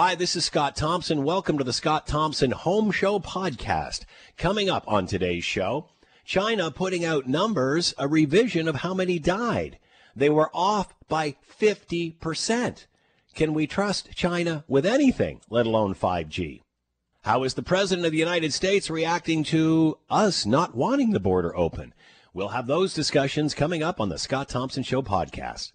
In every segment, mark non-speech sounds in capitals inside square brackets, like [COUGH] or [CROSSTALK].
Hi, this is Scott Thompson. Welcome to the Scott Thompson Home Show podcast. Coming up on today's show, China putting out numbers, a revision of how many died. They were off by 50%. Can we trust China with anything, let alone 5G? How is the President of the United States reacting to us not wanting the border open? We'll have those discussions coming up on the Scott Thompson Show podcast.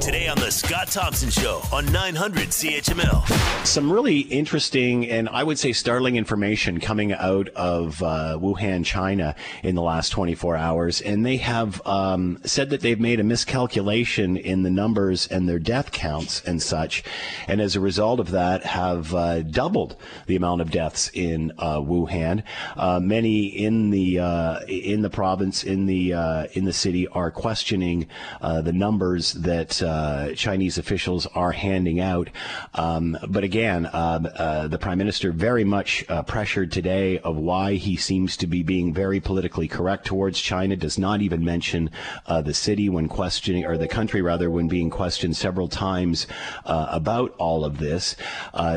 Today on the Scott Thompson Show on 900 CHML. Some really interesting and I would say startling information coming out of uh, Wuhan, China in the last 24 hours. And they have um, said that they've made a miscalculation in the numbers and their death counts and such. And as a result of that, have uh, doubled the amount of deaths in uh, Wuhan. Uh, many in the uh, in the province, in the uh, in the city, are questioning the numbers that uh, Chinese officials are handing out. Um, but again, uh, uh, the prime minister very much uh, pressured today of why he seems to be being very politically correct towards China. Does not even mention uh, the city when questioning, or the country rather, when being questioned several times about all of this,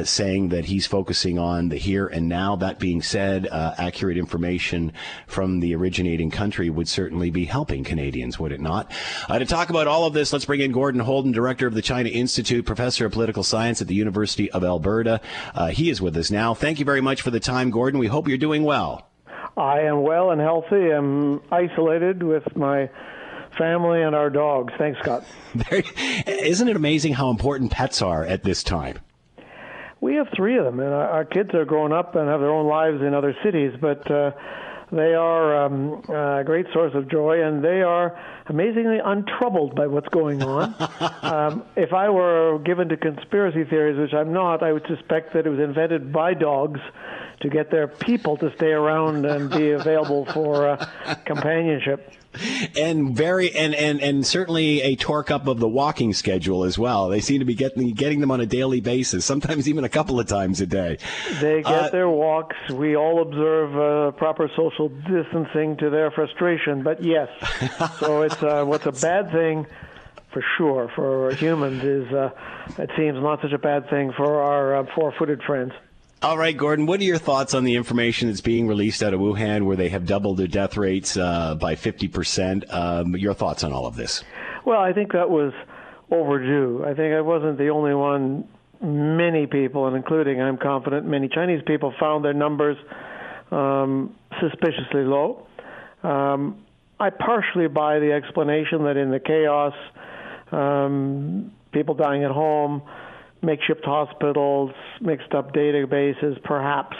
saying that he's focusing on the here and now. That being said, accurate information from the originating country would certainly be helping Canadians, would it not? to talk about all of this, let's bring in Gordon Houlden, director of the China Institute, professor of political science at the University of Alberta. Uh, he is with us now. Thank you very much for the time, Gordon. We hope you're doing well. I am well and healthy. I'm isolated with my family and our dogs. Thanks, Scott. [LAUGHS] Isn't it amazing how important pets are at this time? We have three of them, and our, kids are growing up and have their own lives in other cities, but. Uh, they are um, a great source of joy, and they are amazingly untroubled by what's going on. [LAUGHS] um, if I were given to conspiracy theories, which I'm not, I would suspect that it was invented by dogs to get their people to stay around and be available for uh, companionship and very and, and and certainly a torque up of the walking schedule as well. They seem to be getting getting them on a daily basis, sometimes even a couple of times a day. They get uh, their walks. We all observe uh, proper social distancing to their frustration, but yes. [LAUGHS] so it's uh, what's a bad thing for sure for humans is uh, it seems not such a bad thing for our uh, four-footed friends. All right, Gordon, what are your thoughts on the information that's being released out of Wuhan where they have doubled their death rates uh, by 50%? Um, your thoughts on all of this? Well, I think that was overdue. I think I wasn't the only one. Many people, and including, I'm confident, many Chinese people found their numbers um, suspiciously low. Um, I partially buy the explanation that in the chaos, um, people dying at home, makeshift hospitals, mixed up databases, perhaps.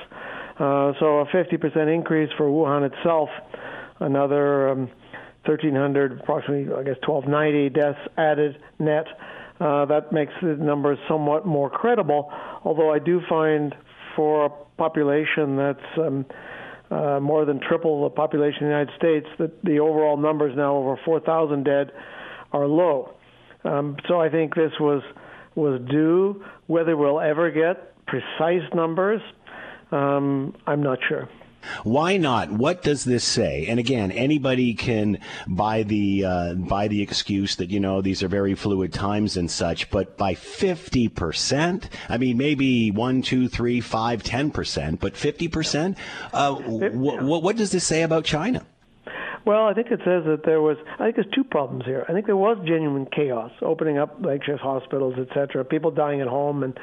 Uh, so a 50% increase for Wuhan itself, another um, 1,300, approximately, I guess, 1,290 deaths added net. Uh, that makes the numbers somewhat more credible, although I do find for a population that's um, uh, more than triple the population of the United States that the overall numbers now over 4,000 dead are low. Um, so I think this was was due. Whether we'll ever get precise numbers, um, I'm not sure. Why not? What does this say? And again, anybody can buy the uh, buy the excuse that you know these are very fluid times and such. But by fifty percent, I mean maybe one, two, three, five, ten percent, but fifty percent. Uh, what does this say about China? Well, I think it says that there was. I think there's two problems here. I think there was genuine chaos, opening up makeshift hospitals, etc. People dying at home and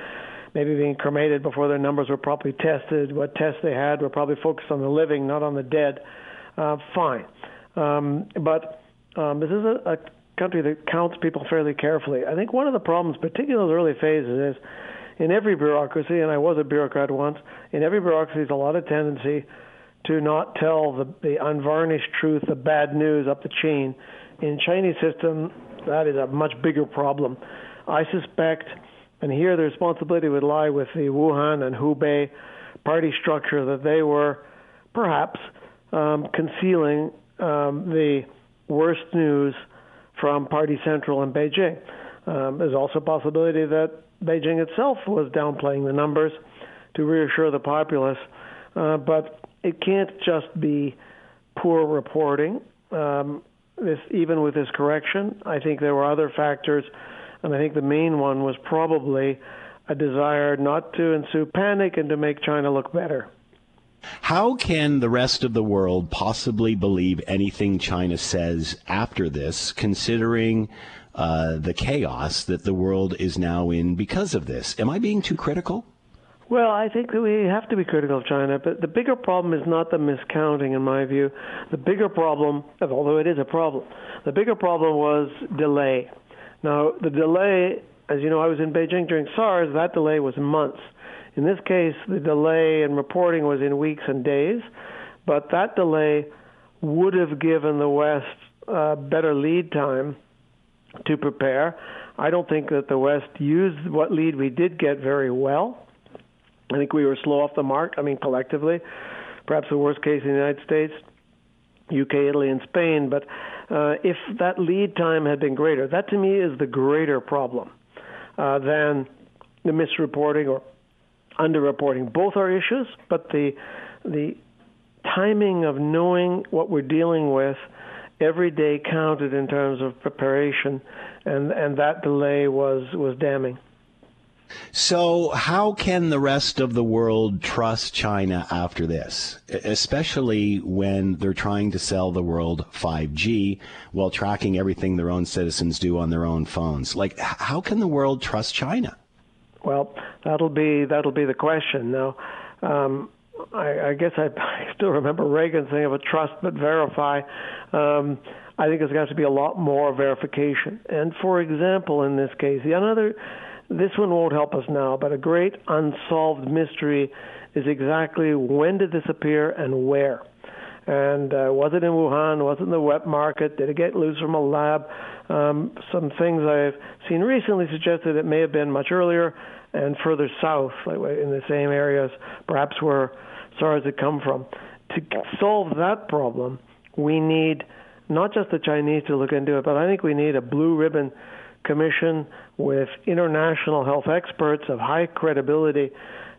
maybe being cremated before their numbers were properly tested. What tests they had were probably focused on the living, not on the dead. Uh, fine, um, but um, this is a, a country that counts people fairly carefully. I think one of the problems, particularly in those early phases, is in every bureaucracy, and I was a bureaucrat once. In every bureaucracy, there's a lot of tendency to not tell the, the unvarnished truth, the bad news up the chain. In Chinese system, that is a much bigger problem. I suspect, and here the responsibility would lie with the Wuhan and Hubei party structure, that they were perhaps um, concealing um, the worst news from Party Central in Beijing. Um, there's also a possibility that Beijing itself was downplaying the numbers to reassure the populace. Uh, but it can't just be poor reporting. Um, this, even with this correction, I think there were other factors, and I think the main one was probably a desire not to ensue panic and to make China look better. How can the rest of the world possibly believe anything China says after this, considering uh, the chaos that the world is now in because of this? Am I being too critical? Well, I think that we have to be critical of China, but the bigger problem is not the miscounting, in my view. The bigger problem, although it is a problem, the bigger problem was delay. Now, the delay, as you know, I was in Beijing during SARS, that delay was months. In this case, the delay in reporting was in weeks and days, but that delay would have given the West uh, better lead time to prepare. I don't think that the West used what lead we did get very well. I think we were slow off the mark. I mean, collectively, perhaps the worst case in the United States, UK, Italy, and Spain. But uh, if that lead time had been greater, that to me is the greater problem uh, than the misreporting or underreporting. Both are issues, but the the timing of knowing what we're dealing with every day counted in terms of preparation, and and that delay was was damning. So, how can the rest of the world trust China after this, especially when they're trying to sell the world 5G while tracking everything their own citizens do on their own phones? Like, how can the world trust China? Well, that'll be that'll be the question. Now, um, I, I guess I, [LAUGHS] I still remember Reagan saying, "Of a trust but verify." Um, I think there's have to be a lot more verification. And for example, in this case, the another this one won't help us now, but a great unsolved mystery is exactly when did this appear and where. And uh, was it in Wuhan? Was it in the wet market? Did it get loose from a lab? Um, some things I've seen recently suggest that it may have been much earlier and further south, like in the same areas, perhaps where SARS had come from. To solve that problem, we need not just the Chinese to look into it, but I think we need a blue ribbon commission with international health experts of high credibility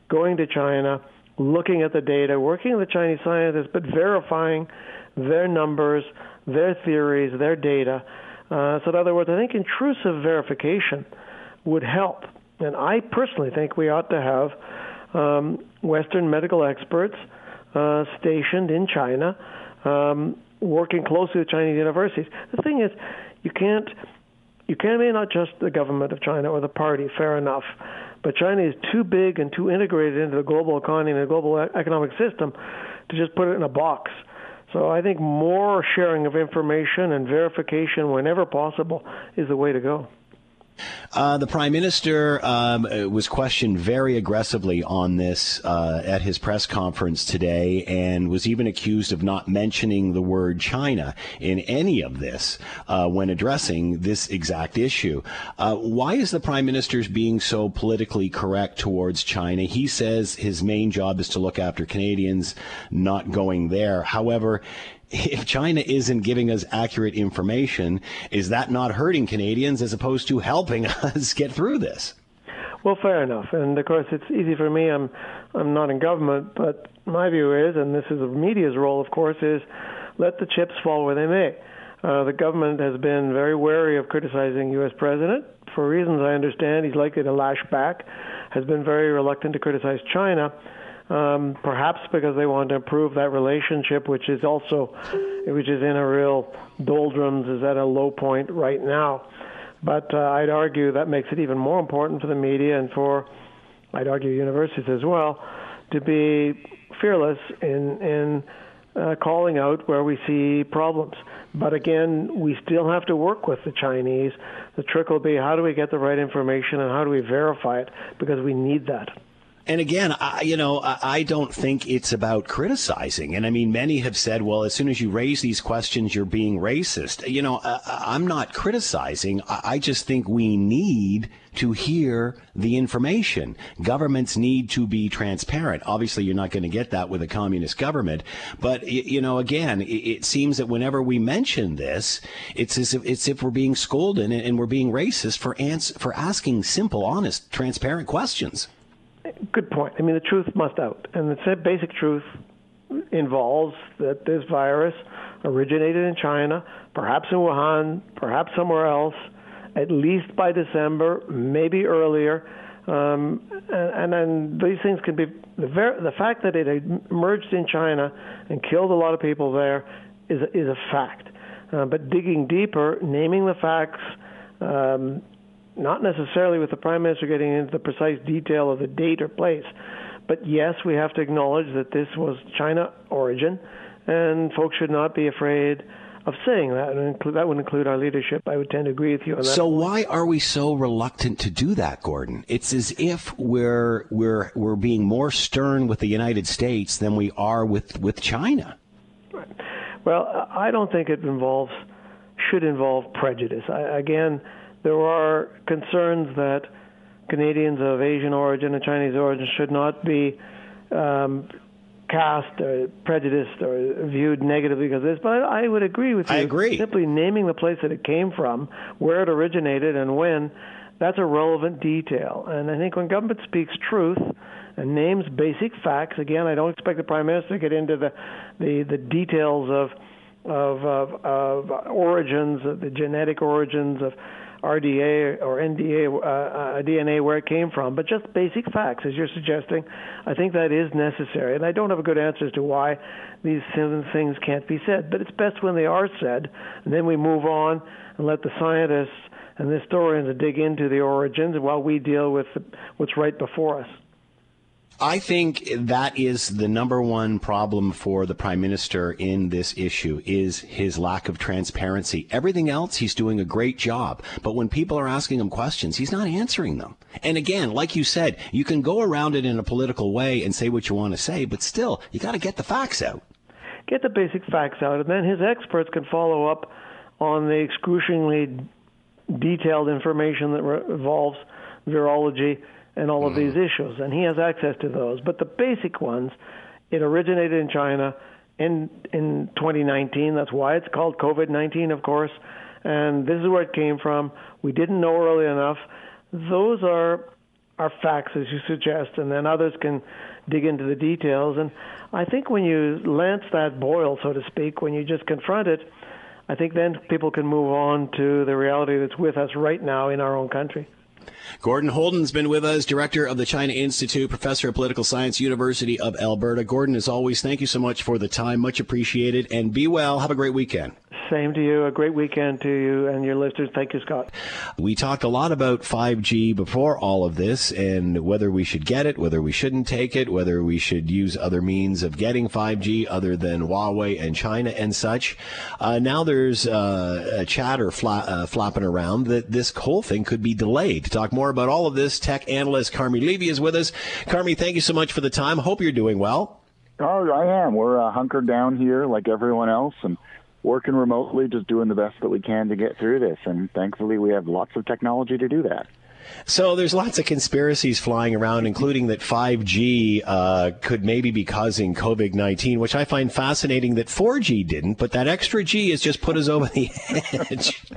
going to China, looking at the data, working with the Chinese scientists, but verifying their numbers, their theories, their data. Uh, so, in other words, I think intrusive verification would help. And I personally think we ought to have um, Western medical experts uh, stationed in China, um, working closely with Chinese universities. The thing is, you can't you can't be not just the government of China or the party, fair enough, but China is too big and too integrated into the global economy and the global economic system to just put it in a box. So I think more sharing of information and verification whenever possible is the way to go. Uh, the prime minister um, was questioned very aggressively on this uh, at his press conference today, and was even accused of not mentioning the word China in any of this uh, when addressing this exact issue. Uh, why is the prime minister being so politically correct towards China? He says his main job is to look after Canadians, not going there. However, if China isn't giving us accurate information, is that not hurting Canadians as opposed to helping [LAUGHS] us get through this? Well, fair enough. And of course, it's easy for me. I'm I'm not in government, but my view is, and this is the media's role, of course, is let the chips fall where they may. Uh, the government has been very wary of criticizing U.S. president for reasons I understand. He's likely to lash back. Has been very reluctant to criticize China um, perhaps because they want to improve that relationship, which is also, which is in a real doldrums, is at a low point right now. But uh, I'd argue that makes it even more important for the media and for, I'd argue, universities as well, to be fearless in in uh, calling out where we see problems. But again, we still have to work with the Chinese. The trick will be how do we get the right information and how do we verify it because we need that. And again, I, you know, I don't think it's about criticizing. And I mean, many have said, well, as soon as you raise these questions, you're being racist. You know, I'm not criticizing. I just think we need to hear the information. Governments need to be transparent. Obviously, you're not going to get that with a communist government. But, you know, again, it seems that whenever we mention this, it's as if, it's if we're being scolded and we're being racist for, ans- for asking simple, honest, transparent questions. Good point. I mean, the truth must out, and the basic truth involves that this virus originated in China, perhaps in Wuhan, perhaps somewhere else, at least by December, maybe earlier. Um, and, and then these things can be the, ver- the fact that it emerged in China and killed a lot of people there is a, is a fact. Uh, but digging deeper, naming the facts, um, not necessarily with the prime minister getting into the precise detail of the date or place, but yes, we have to acknowledge that this was China origin, and folks should not be afraid of saying that, and that would include our leadership. I would tend to agree with you on that. So why are we so reluctant to do that, Gordon? It's as if we're we're we're being more stern with the United States than we are with with China. Right. Well, I don't think it involves should involve prejudice. I, again, there are concerns that Canadians of Asian origin and Chinese origin should not be um, cast or prejudiced or viewed negatively because of this. But I, would agree with you. I agree. Simply naming the place that it came from, where it originated, and when, that's a relevant detail. And I think when government speaks truth and names basic facts, again, I don't expect the prime minister to get into the the, the details of of, of, of origins, the genetic origins of RDA or NDA, uh, uh DNA, where it came from, but just basic facts, as you're suggesting. I think that is necessary, and I don't have a good answer as to why these things can't be said. But it's best when they are said, and then we move on and let the scientists and the historians dig into the origins while we deal with what's right before us. I think that is the number one problem for the prime minister in this issue is his lack of transparency. Everything else he's doing a great job, but when people are asking him questions, he's not answering them. And again, like you said, you can go around it in a political way and say what you want to say, but still, you got to get the facts out. Get the basic facts out, and then his experts can follow up on the excruciatingly detailed information that involves virology and all of these mm-hmm. issues, and he has access to those. But the basic ones, it originated in China in in 2019. That's why it's called COVID-19, of course, and this is where it came from. We didn't know early enough. Those are are facts, as you suggest, and then others can dig into the details. And I think when you lance that boil, so to speak, when you just confront it, I think then people can move on to the reality that's with us right now in our own country. Gordon Houlden's been with us, director of the China Institute, professor of political science, University of Alberta. Gordon, as always, thank you so much for the time. Much appreciated. And be well. Have a great weekend. Same to you. A great weekend to you and your listeners. Thank you, Scott. We talked a lot about 5G before all of this and whether we should get it, whether we shouldn't take it, whether we should use other means of getting 5G other than Huawei and China and such. Uh, now there's uh, a chatter fla- uh, flapping around that this whole thing could be delayed. To talk more about all of this, tech analyst Carmi Levy is with us. Carmi, thank you so much for the time. Hope you're doing well. Oh, I am. We're uh, hunkered down here like everyone else and working remotely, just doing the best that we can to get through this. And thankfully, we have lots of technology to do that. So there's lots of conspiracies flying around, including that 5G uh, could maybe be causing COVID-19, which I find fascinating that 4G didn't, but that extra G has just put us over the edge. [LAUGHS]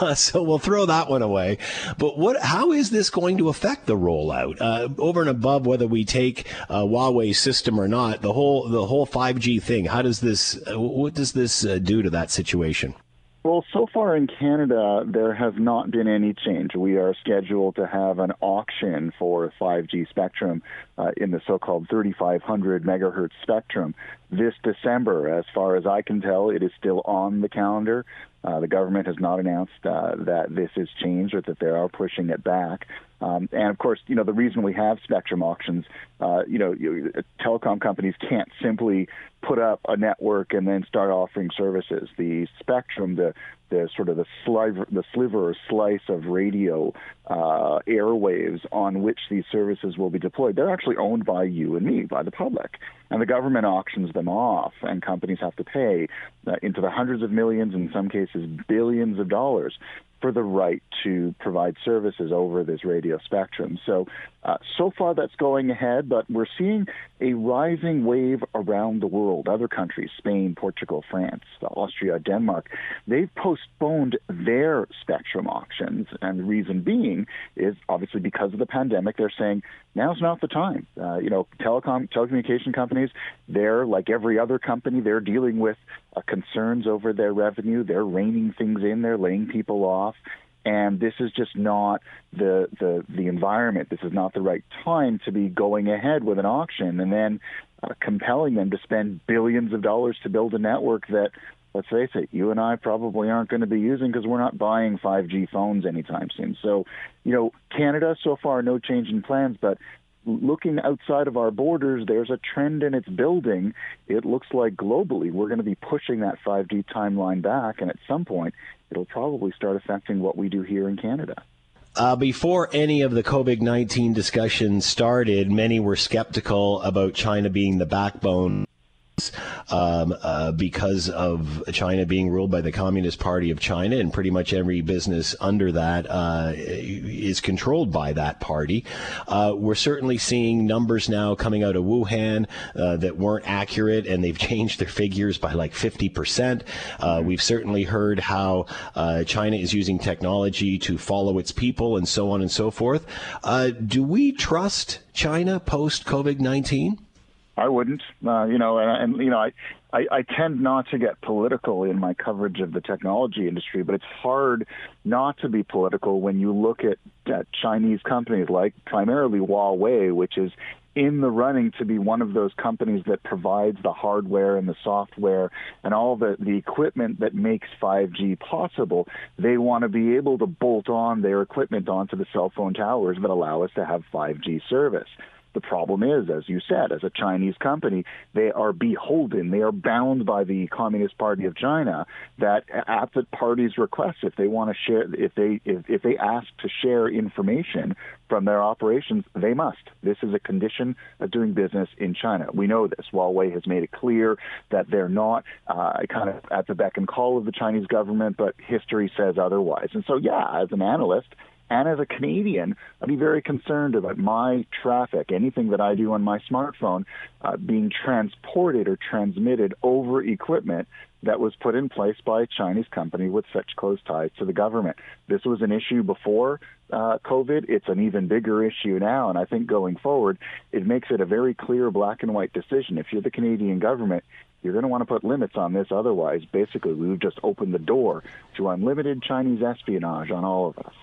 Uh, so we'll throw that one away. But what? How is this going to affect the rollout uh, over and above whether we take uh, Huawei's system or not? The whole the whole 5G thing. How does this? Uh, what does this uh, do to that situation? Well, so far in Canada, there has not been any change. We are scheduled to have an auction for 5G spectrum uh, in the so-called 3500 megahertz spectrum this December. As far as I can tell, it is still on the calendar. Uh, the government has not announced uh, that this has changed or that they are pushing it back. Um, and of course, you know the reason we have spectrum auctions, uh, you know, you, telecom companies can't simply put up a network and then start offering services. The spectrum, the the sort of the sliver, the sliver or slice of radio uh, airwaves on which these services will be deployed, they're actually owned by you and me, by the public. And the government auctions them off, and companies have to pay uh, into the hundreds of millions, in some cases billions of dollars for the right to provide services over this radio spectrum. So, uh, so far that's going ahead, but we're seeing a rising wave around the world. Other countries, Spain, Portugal, France, Austria, Denmark, they've postponed their spectrum auctions. And the reason being is obviously because of the pandemic, they're saying now's not the time. Uh, you know, telecom, telecommunication companies, they're like every other company, they're dealing with uh, concerns over their revenue. They're reining things in, they're laying people off. And this is just not the the the environment. This is not the right time to be going ahead with an auction and then uh, compelling them to spend billions of dollars to build a network that let's face it, you and I probably aren't going to be using because we're not buying 5G phones anytime soon. So, you know, Canada so far no change in plans, but looking outside of our borders, there's a trend and it's building. It looks like globally we're going to be pushing that 5G timeline back, and at some point, it'll probably start affecting what we do here in Canada. Uh, before any of the COVID 19 discussion started, many were skeptical about China being the backbone um, uh, because of China being ruled by the Communist Party of China, and pretty much every business under that uh, is controlled by that party. Uh, we're certainly seeing numbers now coming out of Wuhan uh, that weren't accurate, and they've [LAUGHS] changed their figures by like 50%. Uh, we've certainly heard how uh, China is using technology to follow its people and so on and so forth. do we trust China post COVID 19? I wouldn't. Uh, you know, and, and you know, I, I, I tend not to get political in my coverage of the technology industry, but it's hard not to be political when you look at, at Chinese companies like primarily Huawei, which is in the running to be one of those companies that provides the hardware and the software and all the, the equipment that makes 5G possible. They want to be able to bolt on their equipment onto the cell phone towers that allow us to have 5G service. The problem is, as you said, as a Chinese company, they are beholden, they are bound by the Communist Party of China. That at the party's request, if they want to share, if they if, if they ask to share information from their operations, they must. This is a condition of doing business in China. We know this. Huawei has made it clear that they're not uh, kind of at the beck and call of the Chinese government, but history says otherwise. And so, yeah, as an analyst and as a Canadian, I'd be very concerned about my traffic, anything that I do on my smartphone, uh, being transported or transmitted over equipment that was put in place by a Chinese company with such close ties to the government. This was an issue before uh, COVID. It's an even bigger issue now. And I think going forward, it makes it a very clear black and white decision. If you're the Canadian government, you're going to want to put limits on this. Otherwise, basically, we've just opened the door to unlimited Chinese espionage on all of us.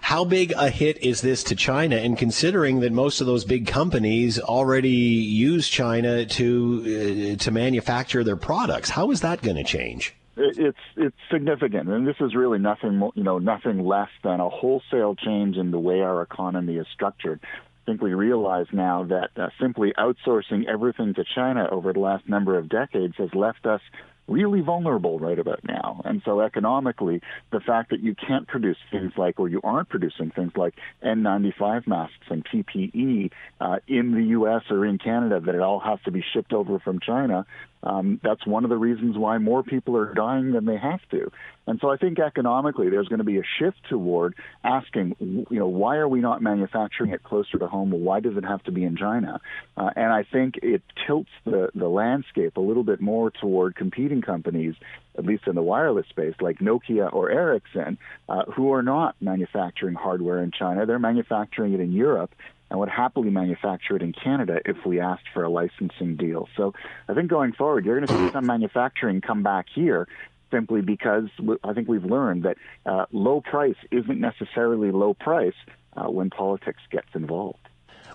How big a hit is this to China? And considering that most of those big companies already use China to uh, to manufacture their products, how is that going to change? It's it's significant, and this is really nothing you know nothing less than a wholesale change in the way our economy is structured. I think we realize now that uh, simply outsourcing everything to China over the last number of decades has left us really vulnerable right about now. And so economically, the fact that you can't produce things like, or you aren't producing things like N95 masks and PPE uh, in the U.S. or in Canada, that it all has to be shipped over from China, um, that's one of the reasons why more people are dying than they have to. And so I think economically there's going to be a shift toward asking, you know, why are we not manufacturing it closer to home? Why does it have to be in China? Uh, and I think it tilts the, the landscape a little bit more toward competing companies, at least in the wireless space, like Nokia or Ericsson, uh, who are not manufacturing hardware in China. They're manufacturing it in Europe and would happily manufacture it in Canada if we asked for a licensing deal. So I think going forward, you're going to see some manufacturing come back here simply because I think we've learned that uh, low price isn't necessarily low price uh, when politics gets involved.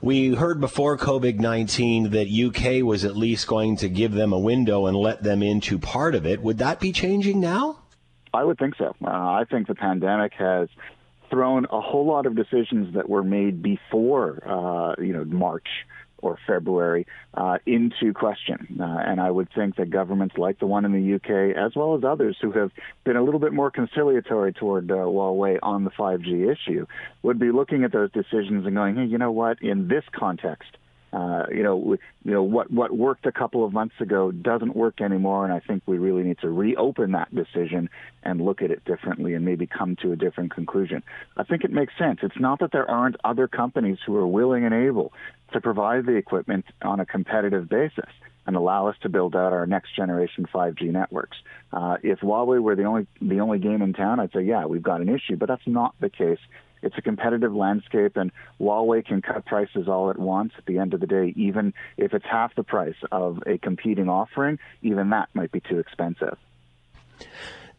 We heard before COVID 19 that UK was at least going to give them a window and let them into part of it. Would that be changing now? I would think so. Uh, I think the pandemic has thrown a whole lot of decisions that were made before, uh, you know, March or February uh, into question. Uh, and I would think that governments like the one in the UK, as well as others who have been a little bit more conciliatory toward uh, Huawei on the 5G issue, would be looking at those decisions and going, hey, you know what, in this context, uh, you know, you know what what worked a couple of months ago doesn't work anymore, and I think we really need to reopen that decision and look at it differently and maybe come to a different conclusion. I think it makes sense. It's not that there aren't other companies who are willing and able to provide the equipment on a competitive basis and allow us to build out our next generation 5G networks. Uh, if Huawei were the only the only game in town, I'd say yeah, we've got an issue, but that's not the case it's a competitive landscape, and Huawei can cut prices all at once. At the end of the day, even if it's half the price of a competing offering, even that might be too expensive.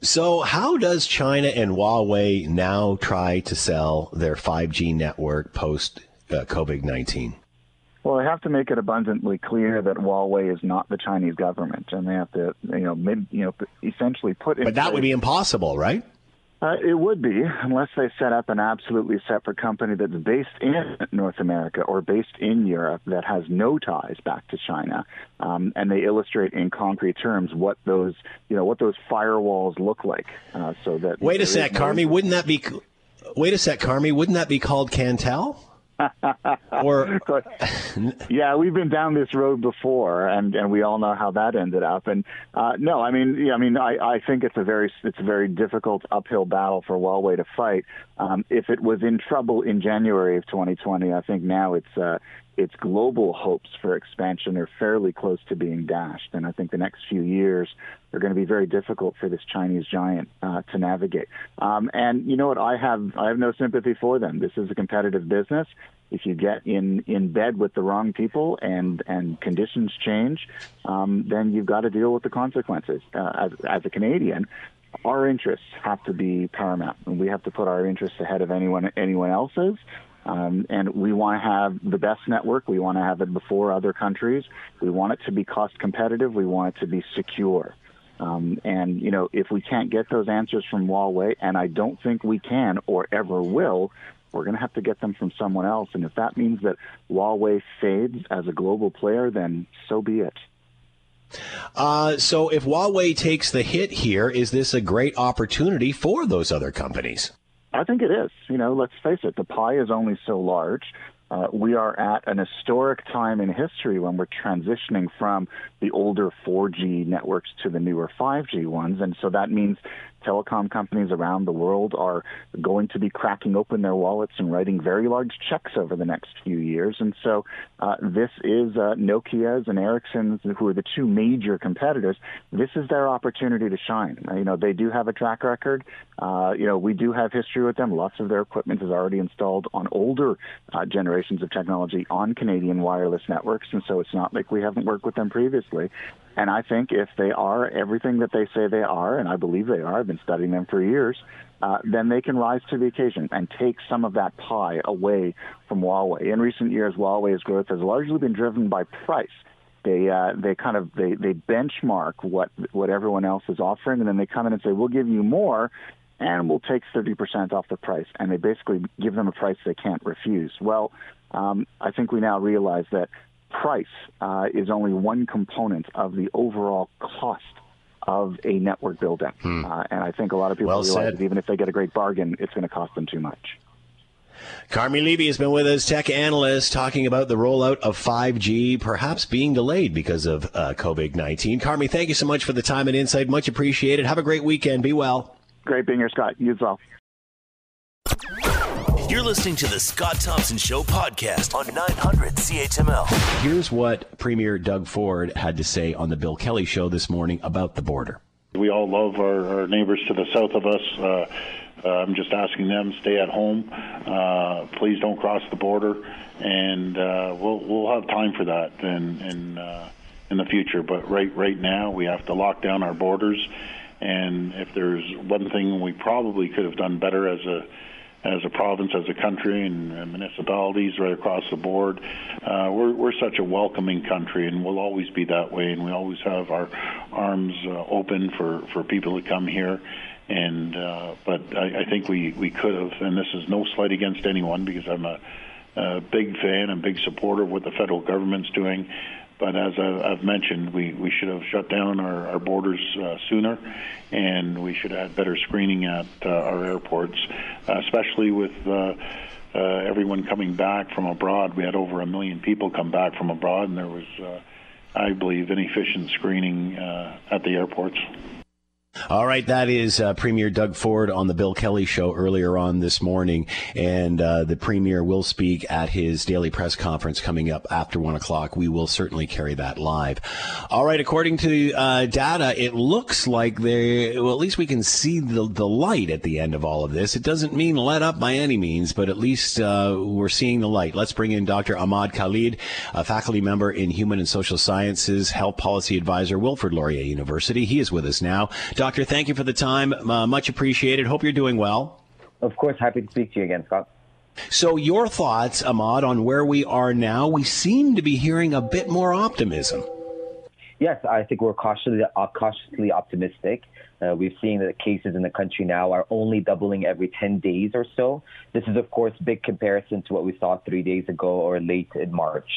So, how does China and Huawei now try to sell their 5G network post uh, COVID 19? Well, they have to make it abundantly clear that Huawei is not the Chinese government, and they have to, you know, mid, you know, essentially put. It. But that would be impossible, right? Uh, it would be, unless they set up an absolutely separate company that's based in North America or based in Europe that has no ties back to China, um, and they illustrate in concrete terms what those, you know, what those firewalls look like. Uh, so that wait a sec, Carmi, wouldn't that be? Wait a sec, Carmi, wouldn't that be called Cantel? Or [LAUGHS] yeah, we've been down this road before, and and we all know how that ended up. And uh, no, I mean, yeah, I mean, I, I think it's a very it's a very difficult uphill battle for Huawei to fight. Um, if it was in trouble in January of 2020, I think now it's uh, its global hopes for expansion are fairly close to being dashed. And I think the next few years are going to be very difficult for this Chinese giant uh, to navigate. Um, and you know what? I have I have no sympathy for them. This is a competitive business. If you get in in bed with the wrong people and and conditions change, um, then you've got to deal with the consequences. Uh, as, as a Canadian, our interests have to be paramount, and we have to put our interests ahead of anyone anyone else's. Um, and we want to have the best network. We want to have it before other countries. We want it to be cost competitive. We want it to be secure. Um, and, you know, if we can't get those answers from Huawei, and I don't think we can or ever will, we're going to have to get them from someone else. And if that means that Huawei fades as a global player, then so be it. Uh, so if Huawei takes the hit here, is this a great opportunity for those other companies? I think it is. You know, let's face it, the pie is only so large. Uh, we are at an historic time in history when we're transitioning from the older 4G networks to the newer 5G ones. And so that means telecom companies around the world are going to be cracking open their wallets and writing very large checks over the next few years. And so uh, this is uh, Nokia's and Ericsson's, who are the two major competitors. This is their opportunity to shine. Uh, you know, they do have a track record. Uh, you know, we do have history with them. Lots of their equipment is already installed on older uh, generations of technology on Canadian wireless networks, and so it's not like we haven't worked with them previously. And I think if they are everything that they say they are, and I believe they are, I've been studying them for years, uh, then they can rise to the occasion and take some of that pie away from Huawei. In recent years, Huawei's growth has largely been driven by price. They uh, they kind of they, they benchmark what what everyone else is offering, and then they come in and say, "We'll give you more, and we'll take 30% off the price." And they basically give them a price they can't refuse. Well, um, I think we now realize that price uh, is only one component of the overall cost of a network build out. Hmm. Uh, and I think a lot of people well realize said. that even if they get a great bargain, it's going to cost them too much. Carmi Levy has been with us, tech analyst, talking about the rollout of 5G perhaps being delayed because of uh, COVID 19. Carmi, thank you so much for the time and insight. Much appreciated. Have a great weekend. Be well. Great being here, Scott. You as well. You're listening to the Scott Thompson Show podcast on 900 CHML. Here's what Premier Doug Ford had to say on the Bill Kelly Show this morning about the border. We all love our, our neighbors to the south of us. Uh, uh, I'm just asking them stay at home. Uh, please don't cross the border, and uh, we'll we'll have time for that in in uh, in the future. But right right now, we have to lock down our borders. And if there's one thing we probably could have done better as a as a province, as a country, and, municipalities right across the board. Uh, we're, we're such a welcoming country, and we'll always be that way. And we always have our arms uh, open for, for people to come here. And uh, but I, I think we, we could have, and this is no slight against anyone because I'm a, a big fan and big supporter of what the federal government's doing. But as I've mentioned, we, we should have shut down our, our borders uh, sooner, and we should have had better screening at uh, our airports, especially with uh, uh, everyone coming back from abroad. We had over a million people come back from abroad, and there was, uh, I believe, inefficient screening at the airports. All right, that is uh, Premier Doug Ford on the Bill Kelly show earlier on this morning, and uh, the Premier will speak at his daily press conference coming up after one o'clock. We will certainly carry that live. All right, according to uh, data, it looks like there. Well, at least we can see the the light at the end of all of this. It doesn't mean let up by any means, but at least uh, we're seeing the light. Let's bring in Dr. Ahmad Khalid, a faculty member in Human and Social Sciences, Health Policy Advisor, Wilfrid Laurier University. He is with us now. Doctor, thank you for the time. Uh, much appreciated. Hope you're doing well. Of course, happy to speak to you again, Scott. So, your thoughts, Ahmad, on where we are now? We seem to be hearing a bit more optimism. Yes, I think we're cautiously, uh, cautiously optimistic. Uh, we've seen that cases in the country now are only doubling every 10 days or so. This is, of course, big comparison to what we saw three days ago or late in March.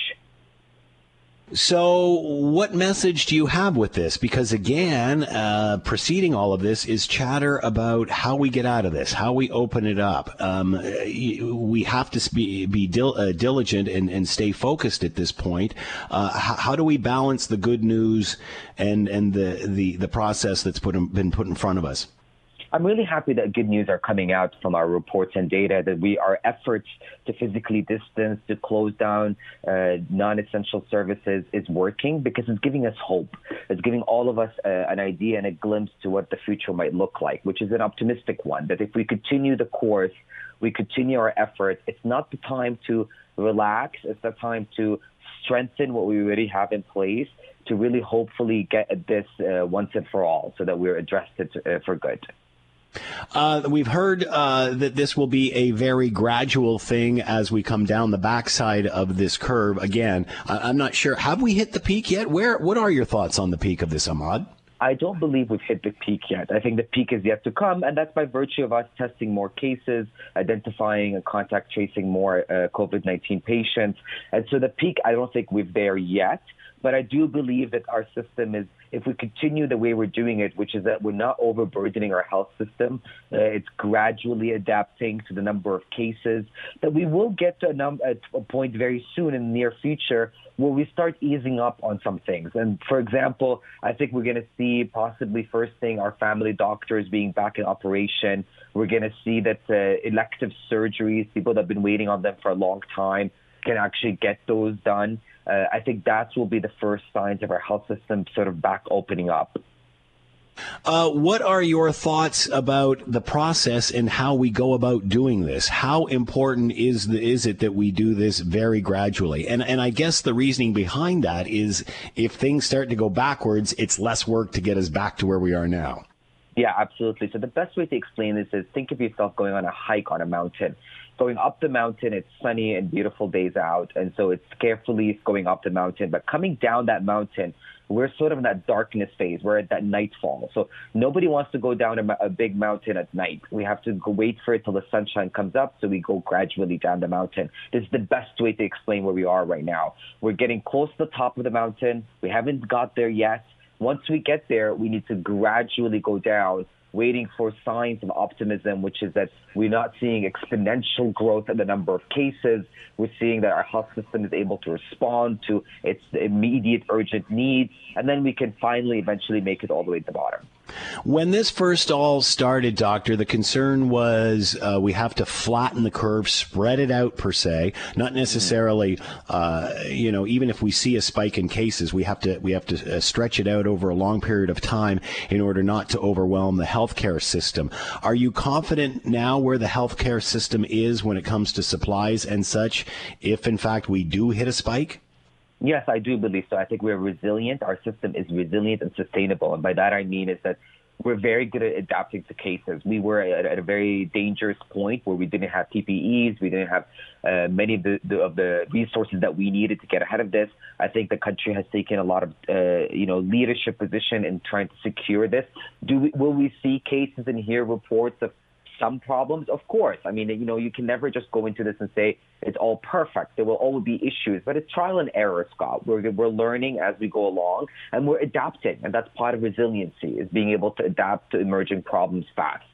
So, what message do you have with this? Because again, uh, preceding all of this is chatter about how we get out of this, how we open it up. Um, we have to be, be dil- uh, diligent and, and, stay focused at this point. Uh, how, how, do we balance the good news and and the the, the process that's put in, been put in front of us? I'm really happy that good news are coming out from our reports and data that we our efforts to physically distance, to close down uh, non-essential services is working because it's giving us hope. It's giving all of us uh, an idea and a glimpse to what the future might look like, which is an optimistic one. That if we continue the course, we continue our efforts. It's not the time to relax. It's the time to strengthen what we already have in place to really hopefully get at this uh, once and for all so that we're addressed it uh, for good. Uh, we've heard uh, that this will be a very gradual thing as we come down the backside of this curve. Again, I- am not sure. Have we hit the peak yet? Where? What are your thoughts on the peak of this, Ahmad? I don't believe we've hit the peak yet. I think the peak is yet to come, and that's by virtue of us testing more cases, identifying and contact tracing more uh, COVID 19 patients. And so the peak, I don't think we're there yet. But I do believe that our system is, if we continue the way we're doing it, which is that we're not overburdening our health system, uh, it's gradually adapting to the number of cases, that we will get to a, num- a point very soon in the near future where we start easing up on some things. And for example, I think we're going to see possibly first thing our family doctors being back in operation. We're going to see that uh, elective surgeries, people that have been waiting on them for a long time, can actually get those done uh, I think that will be the first signs of our health system sort of back opening up. Uh, what are your thoughts about the process and how we go about doing this? How important is the, is it that we do this very gradually? And and I guess the reasoning behind that is if things start to go backwards, it's less work to get us back to where we are now. Yeah, absolutely. So the best way to explain this is think of yourself going on a hike on a mountain going up the mountain, it's sunny and beautiful days out. And so it's carefully going up the mountain. But coming down that mountain, we're sort of in that darkness phase. We're at that nightfall. So nobody wants to go down a, a big mountain at night. We have to go wait for it till the sunshine comes up. So we go gradually down the mountain. This is the best way to explain where we are right now. We're getting close to the top of the mountain. We haven't got there yet. Once we get there, we need to gradually go down waiting for signs of optimism, which is that we're not seeing exponential growth in the number of cases. We're seeing that our health system is able to respond to its immediate urgent needs, and then we can finally eventually make it all the way to the bottom. When this first all started, Doctor, the concern was uh, we have to flatten the curve, spread it out per se, not necessarily, uh, you know, even if we see a spike in cases, we have to we have to uh, stretch it out over a long period of time in order not to overwhelm the healthcare system. Are you confident now where the healthcare system is when it comes to supplies and such, if in fact we do hit a spike? Yes, I do believe so. I think we're resilient. Our system is resilient and sustainable. And by that I mean is that we're very good at adapting to cases. We were at, at a very dangerous point where we didn't have PPEs, we didn't have uh, many of the, the, of the resources that we needed to get ahead of this. I think the country has taken a lot of uh, you know leadership position in trying to secure this. Do we, will we see cases and hear reports of some problems? Of course. I mean, you know, you can never just go into this and say it's all perfect. There will always be issues, but it's trial and error, Scott. We're, we're learning as we go along and we're adapting. And that's part of resiliency is being able to adapt to emerging problems fast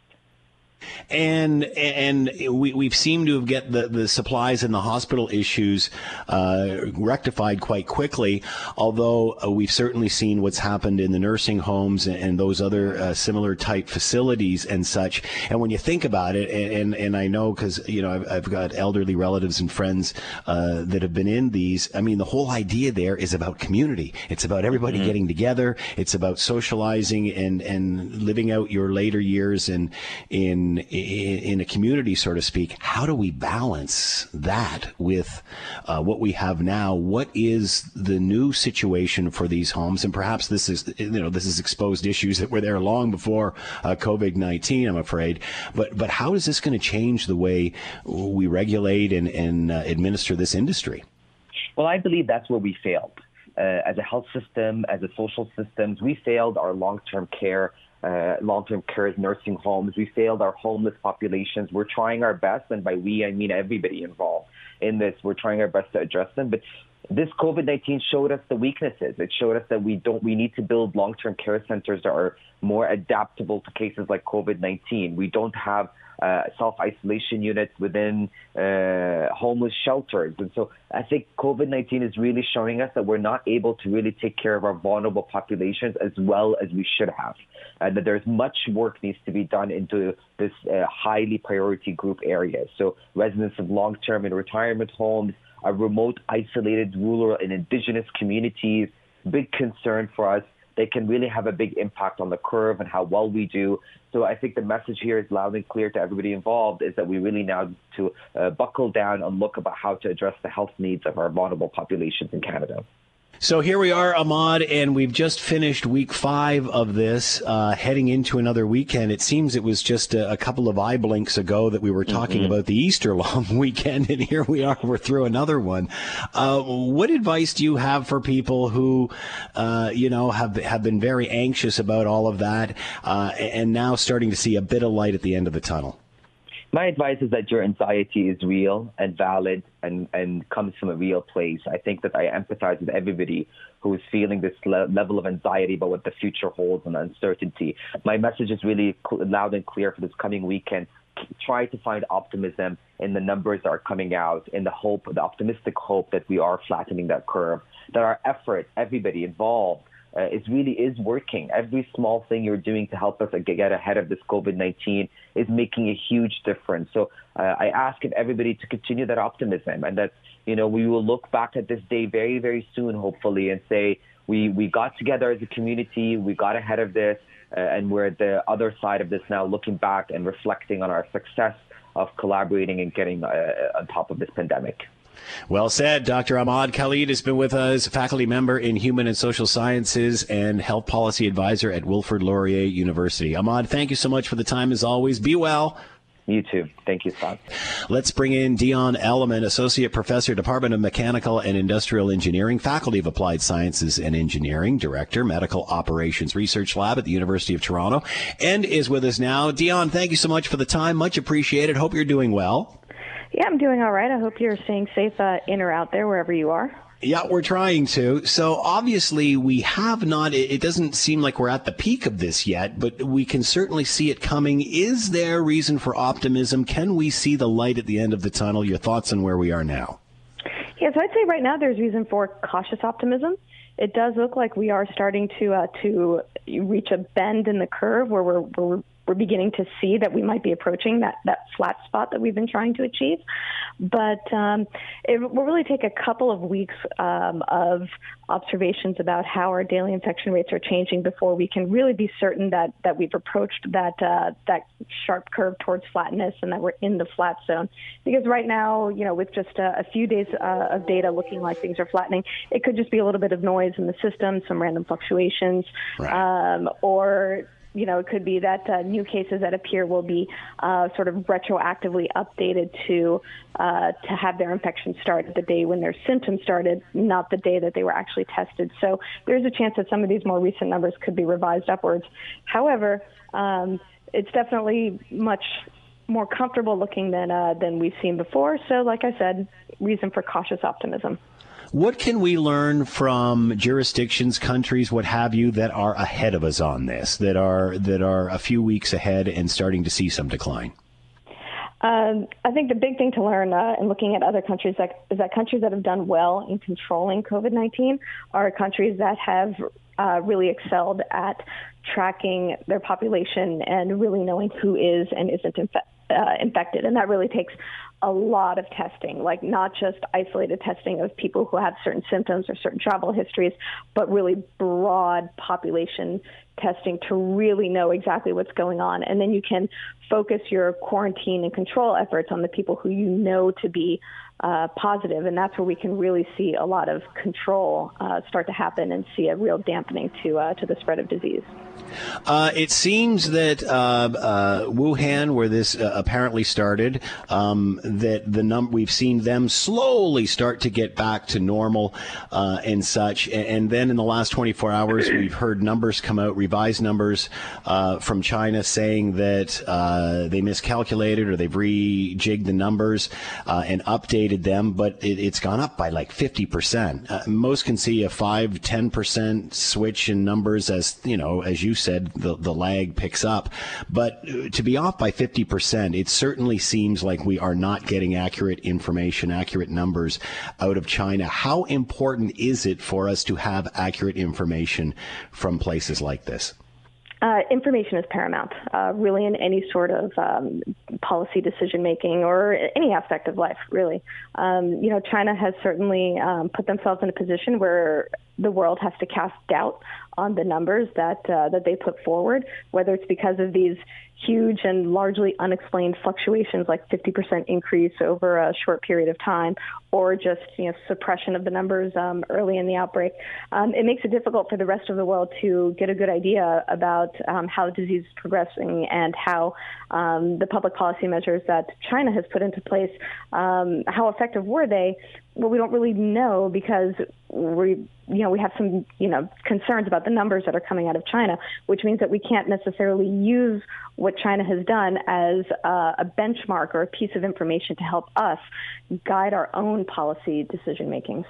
and and we we've seemed to have get the, the supplies and the hospital issues uh, rectified quite quickly. Although uh, we've certainly seen what's happened in the nursing homes and, and those other uh, similar type facilities and such. And when you think about it, and and, and I know because you know I've, I've, got elderly relatives and friends uh, that have been in these. I mean, the whole idea there is about community. It's about everybody mm-hmm. getting together. It's about socializing and and living out your later years in in in, in, a community, so to speak. How do we balance that with uh, what we have now? What is the new situation for these homes? And perhaps this is you know this is exposed issues that were there long before uh, COVID nineteen. I'm afraid, but but how is this going to change the way we regulate and, and uh, administer this industry? Well, I believe that's where we failed. Uh, as a health system, as a social systems, we failed our long-term care, uh, long-term care nursing homes. We failed our homeless populations. We're trying our best, and by we I mean everybody involved in this. We're trying our best to address them, but this COVID-19 showed us the weaknesses. It showed us that we don't, we need to build long-term care centers that are more adaptable to cases like COVID-19. We don't have uh, self-isolation units within uh, homeless shelters. And so I think COVID-19 is really showing us that we're not able to really take care of our vulnerable populations as well as we should have. And that there's much work needs to be done into this uh, highly priority group areas. So residents of long-term and retirement homes, remote, isolated, rural and indigenous communities, big concern for us they can really have a big impact on the curve and how well we do. So I think the message here is loud and clear to everybody involved is that we really now need to uh, buckle down and look about how to address the health needs of our vulnerable populations in Canada. So here we are, Ahmad, and we've just finished week five of this, uh, heading into another weekend. It seems it was just a, a couple of eye blinks ago that we were talking mm-hmm. about the Easter [LAUGHS] long weekend, and here we are, we're through another one. Uh, what advice do you have for people who, uh, you know, have have been very anxious about all of that, uh, and now starting to see a bit of light at the end of the tunnel? My advice is that your anxiety is real and valid and, and comes from a real place. I think that I empathize with everybody who is feeling this le- level of anxiety about what the future holds and uncertainty. My message is really cl- loud and clear for this coming weekend. Try to find optimism in the numbers that are coming out, in the hope, the optimistic hope that we are flattening that curve, that our effort, everybody involved, uh, is really is working. Every small thing you're doing to help us get ahead of this COVID-19 is making a huge difference. So uh, I ask everybody to continue that optimism and that, you know, we will look back at this day very, very soon, hopefully, and say, we, we got together as a community, we got ahead of this, uh, and we're at the other side of this now, looking back and reflecting on our success of collaborating and getting uh, on top of this pandemic. Well said. Dr. Ahmad Khalid has been with us, faculty member in Human and Social Sciences and Health Policy Advisor at Wilfrid Laurier University. Ahmad, thank you so much for the time as always. Be well. You too. Thank you, Scott. Let's bring in Dionne Aleman, Associate Professor, Department of Mechanical and Industrial Engineering, Faculty of Applied Sciences and Engineering, Director, Medical Operations Research Lab at the University of Toronto, and is with us now. Dionne, thank you so much for the time. Much appreciated. Hope you're doing well. Yeah, I'm doing all right. I hope you're staying safe uh, in or out there, wherever you are. Yeah, we're trying to. So obviously, we have not, it doesn't seem like we're at the peak of this yet, but we can certainly see it coming. Is there reason for optimism? Can we see the light at the end of the tunnel? Your thoughts on where we are now? Yes, yeah, so I'd say right now there's reason for cautious optimism. It does look like we are starting to uh, to reach a bend in the curve where we're, we're we're beginning to see that we might be approaching that, that flat spot that we've been trying to achieve. But um, it will really take a couple of weeks um, of observations about how our daily infection rates are changing before we can really be certain that, that we've approached that, uh, that sharp curve towards flatness and that we're in the flat zone. Because right now, you know, with just a, a few days uh, of data looking like things are flattening, it could just be a little bit of noise in the system, some random fluctuations, right. um, or you know, it could be that uh, new cases that appear will be uh, sort of retroactively updated to uh, to have their infection start the day when their symptoms started, not the day that they were actually tested. So there's a chance that some of these more recent numbers could be revised upwards. However, um, it's definitely much more comfortable looking than uh, than we've seen before. So, like I said, reason for cautious optimism. What can we learn from jurisdictions, countries, what have you, that are ahead of us on this, that are that are a few weeks ahead and starting to see some decline? Um, I think the big thing to learn uh, in looking at other countries that, is that countries that have done well in controlling COVID 19 are countries that have uh, really excelled at tracking their population and really knowing who is and isn't infe- uh, infected. And that really takes a lot of testing, like not just isolated testing of people who have certain symptoms or certain travel histories, but really broad population testing to really know exactly what's going on. And then you can focus your quarantine and control efforts on the people who you know to be uh, positive, and that's where we can really see a lot of control uh, start to happen and see a real dampening to uh, to the spread of disease. Uh, it seems that uh, uh, Wuhan, where this apparently started, um, that the num- we've seen them slowly start to get back to normal and such. And, and, then in the last 24 hours, we've heard numbers come out, revised numbers from China, saying that they miscalculated or they've rejigged the numbers and updated them, but it, has gone up by like 50%. Uh, most can see a 5, 10% switch in numbers as you know as you said, the, the lag picks up. But uh, to be off by 50%, it certainly seems like we are not getting accurate information, accurate numbers out of China. How important is it for us to have accurate information from places like this? Uh, information is paramount, uh, really, in any sort of um, policy decision making or any aspect of life, really. Um, you know, China has certainly um, put themselves in a position where the world has to cast doubt on the numbers that uh, that they put forward, whether it's because of these huge and largely unexplained fluctuations, like 50% increase over a short period of time, or just you know suppression of the numbers um, early in the outbreak. Um, it makes it difficult for the rest of the world to get a good idea about um, how the disease is progressing and how um, the public policy measures that China has put into place, um, how effective were they? Well, we don't really know because we you know we have some you know concerns about the numbers that are coming out of China, which means that we can't necessarily use what China has done as a, a benchmark or a piece of information to help us guide our own policy decision makings.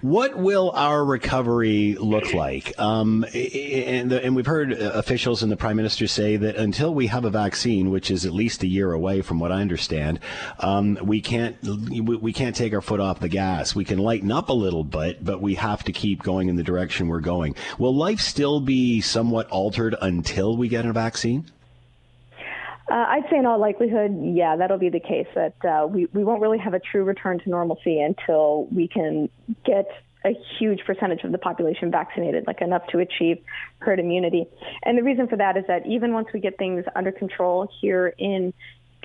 What will our recovery look like? Um, and, and, we've heard officials and the prime minister say that until we have a vaccine, which is at least a year away, from what I understand, um, we can't we can't take our foot off the gas. We can lighten up a little bit, but we have to keep going in the direction we're going. Will life still be somewhat altered until we get a vaccine? Uh, I'd say in all likelihood, yeah, that'll be the case. That uh, we we won't really have a true return to normalcy until we can get a huge percentage of the population vaccinated, like enough to achieve herd immunity. And the reason for that is that even once we get things under control here in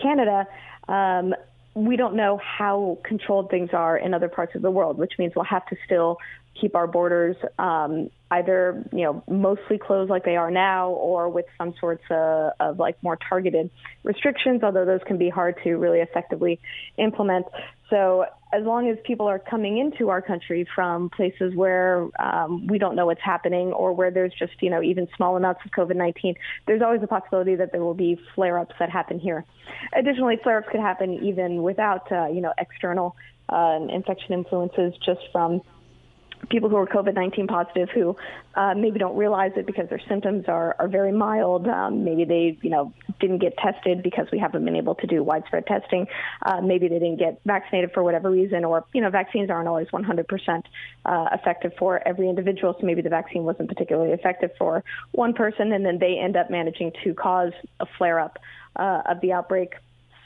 Canada, um, we don't know how controlled things are in other parts of the world, which means we'll have to still keep our borders um, either you know mostly closed like they are now, or with some sorts of, of like more targeted restrictions. Although those can be hard to really effectively implement. So as long as people are coming into our country from places where um, we don't know what's happening, or where there's just you know even small amounts of COVID-19, there's always a possibility that there will be flare-ups that happen here. Additionally, flare-ups could happen even without uh, you know external uh, infection influences, just from people who are COVID 19 positive who uh, maybe don't realize it because their symptoms are, are very mild. Um, maybe they, you know, didn't get tested because we haven't been able to do widespread testing. Uh, maybe they didn't get vaccinated for whatever reason, or, you know, vaccines aren't always 100% uh, effective for every individual. So maybe the vaccine wasn't particularly effective for one person, and then they end up managing to cause a flare up uh, of the outbreak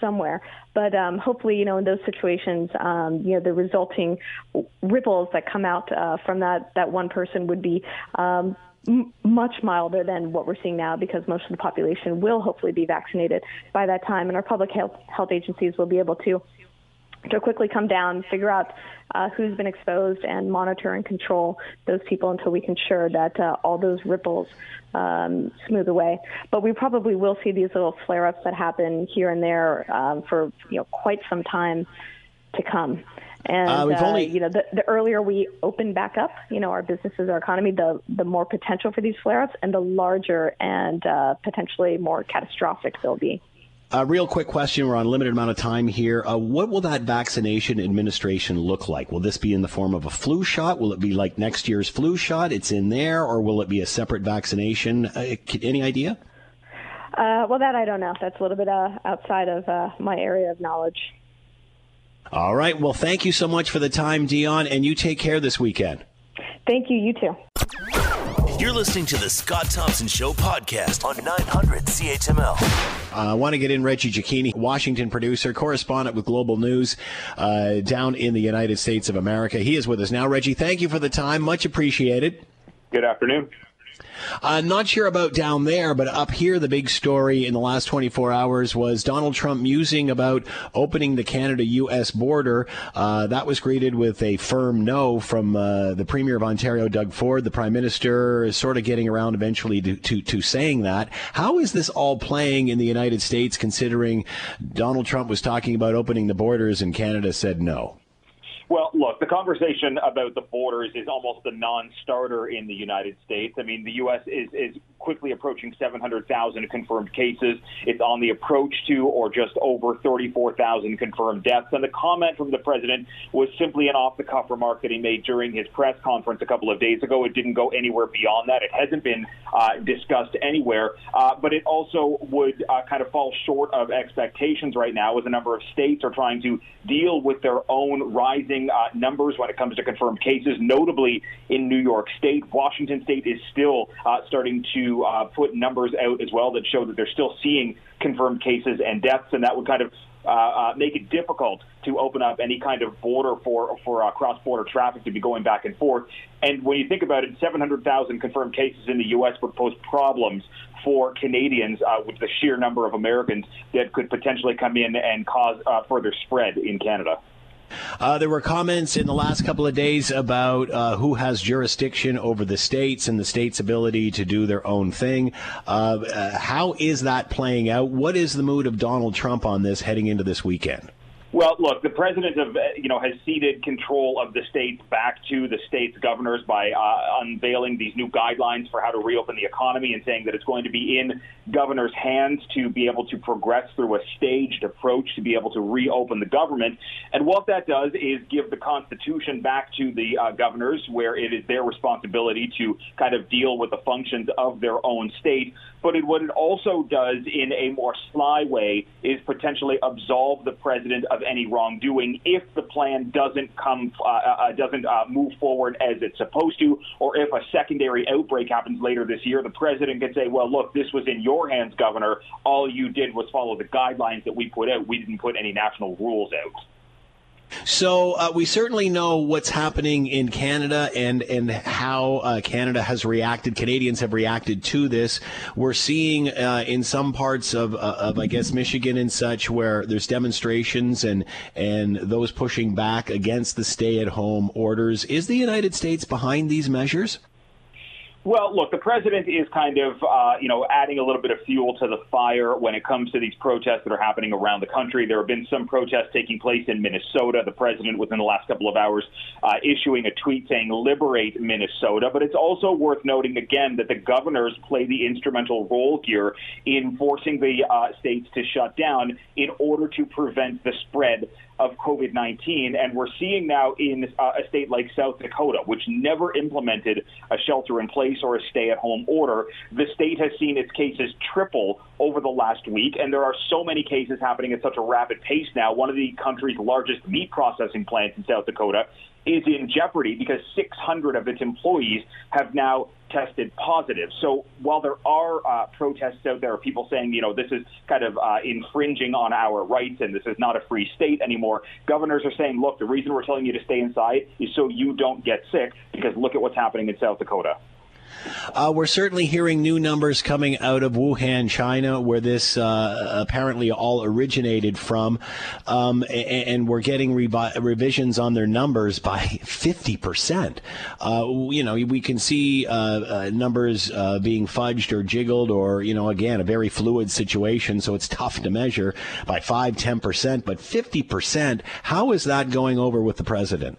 somewhere. But um, hopefully, you know, in those situations, um, you know, the resulting ripples that come out uh, from that that one person would be. Um, much milder than what we're seeing now because most of the population will hopefully be vaccinated by that time, and our public health health agencies will be able to to quickly come down, figure out uh, who's been exposed, and monitor and control those people until we can ensure that uh, all those ripples um, smooth away. But we probably will see these little flare-ups that happen here and there um, for you know quite some time to come. And uh, uh, only... you know, the, the earlier we open back up, you know, our businesses, our economy, the the more potential for these flare-ups, and the larger and uh, potentially more catastrophic they'll be. A real quick question. We're on a limited amount of time here. Uh, what will that vaccination administration look like? Will this be in the form of a flu shot? Will it be like next year's flu shot? It's in there, or will it be a separate vaccination? Uh, any idea? Uh, well, that I don't know. That's a little bit uh, outside of uh, my area of knowledge. All right. Well, thank you so much for the time, Dionne, and you take care this weekend. Thank you. You too. You're listening to the Scott Thompson Show podcast on 900 CHML. I uh, want to get in Reggie Cecchini, Washington producer, correspondent with Global News uh, down in the United States of America. He is with us now. Reggie, thank you for the time. Much appreciated. Good afternoon. Uh, not sure about down there, but up here, the big story in the last 24 hours was Donald Trump musing about opening the Canada U.S. border. Uh, that was greeted with a firm no from uh, the Premier of Ontario, Doug Ford. The Prime Minister is sort of getting around eventually to, to, to saying that. How is this all playing in the United States, considering Donald Trump was talking about opening the borders and Canada said no? Well, look, the conversation about the borders is almost a non-starter in the United States. I mean, the U.S. is, is quickly approaching 700,000 confirmed cases. It's on the approach to or just over 34,000 confirmed deaths. And the comment from the president was simply an off-the-cuff remark that he made during his press conference a couple of days ago. It didn't go anywhere beyond that. It hasn't been uh, discussed anywhere. Uh, but it also would uh, kind of fall short of expectations right now as a number of states are trying to deal with their own rising uh, numbers when it comes to confirmed cases, notably in New York State. Washington State is still uh, starting to uh, put numbers out as well that show that they're still seeing confirmed cases and deaths, and that would kind of uh, uh, make it difficult to open up any kind of border for for uh, cross-border traffic to be going back and forth. And when you think about it, 700,000 confirmed cases in the U.S. would pose problems for Canadians uh, with the sheer number of Americans that could potentially come in and cause uh, further spread in Canada. Uh, there were comments in the last couple of days about uh, who has jurisdiction over the states and the states' ability to do their own thing. Uh, uh how is that playing out? What is the mood of Donald Trump on this heading into this weekend? Well, look, the president of you know has ceded control of the states back to the states' governors by uh, unveiling these new guidelines for how to reopen the economy and saying that it's going to be in governors' hands to be able to progress through a staged approach to be able to reopen the government. And what that does is give the Constitution back to the uh, governors, where it is their responsibility to kind of deal with the functions of their own state. But it, what it also does in a more sly way is potentially absolve the president of any wrongdoing if the plan doesn't come uh, uh, doesn't uh, move forward as it's supposed to, or if a secondary outbreak happens later this year, the president can say, "Well, look, this was in your hands, Governor. All you did was follow the guidelines that we put out. We didn't put any national rules out." So uh, we certainly know what's happening in Canada and and how uh, Canada has reacted. Canadians have reacted to this. We're seeing uh, in some parts of, uh, of I guess Michigan and such where there's demonstrations and and those pushing back against the stay-at-home orders. Is the United States behind these measures? Well, look, the president is kind of, uh, you know, adding a little bit of fuel to the fire when it comes to these protests that are happening around the country. There have been some protests taking place in Minnesota. The president, within the last couple of hours, uh, issuing a tweet saying "Liberate Minnesota." But it's also worth noting again that the governors play the instrumental role here in forcing the uh, states to shut down in order to prevent the spread of COVID 19. And we're seeing now in uh, a state like South Dakota, which never implemented a shelter in place or a stay at home order, the state has seen its cases triple over the last week. And there are so many cases happening at such a rapid pace now. One of the country's largest meat processing plants in South Dakota is in jeopardy because 600 of its employees have now tested positive. So while there are uh, protests out there, people saying, you know, this is kind of uh, infringing on our rights and this is not a free state anymore, governors are saying, look, the reason we're telling you to stay inside is so you don't get sick because look at what's happening in South Dakota. Uh, we're certainly hearing new numbers coming out of Wuhan, China, where this uh, apparently all originated from, um, and, and, we're getting revi- revisions on their numbers by 50%. Uh, you know, we can see uh, uh, numbers uh, being fudged or jiggled, or, you know, again, a very fluid situation, so it's tough to measure by 5, 10%, but 50%, how is that going over with the president?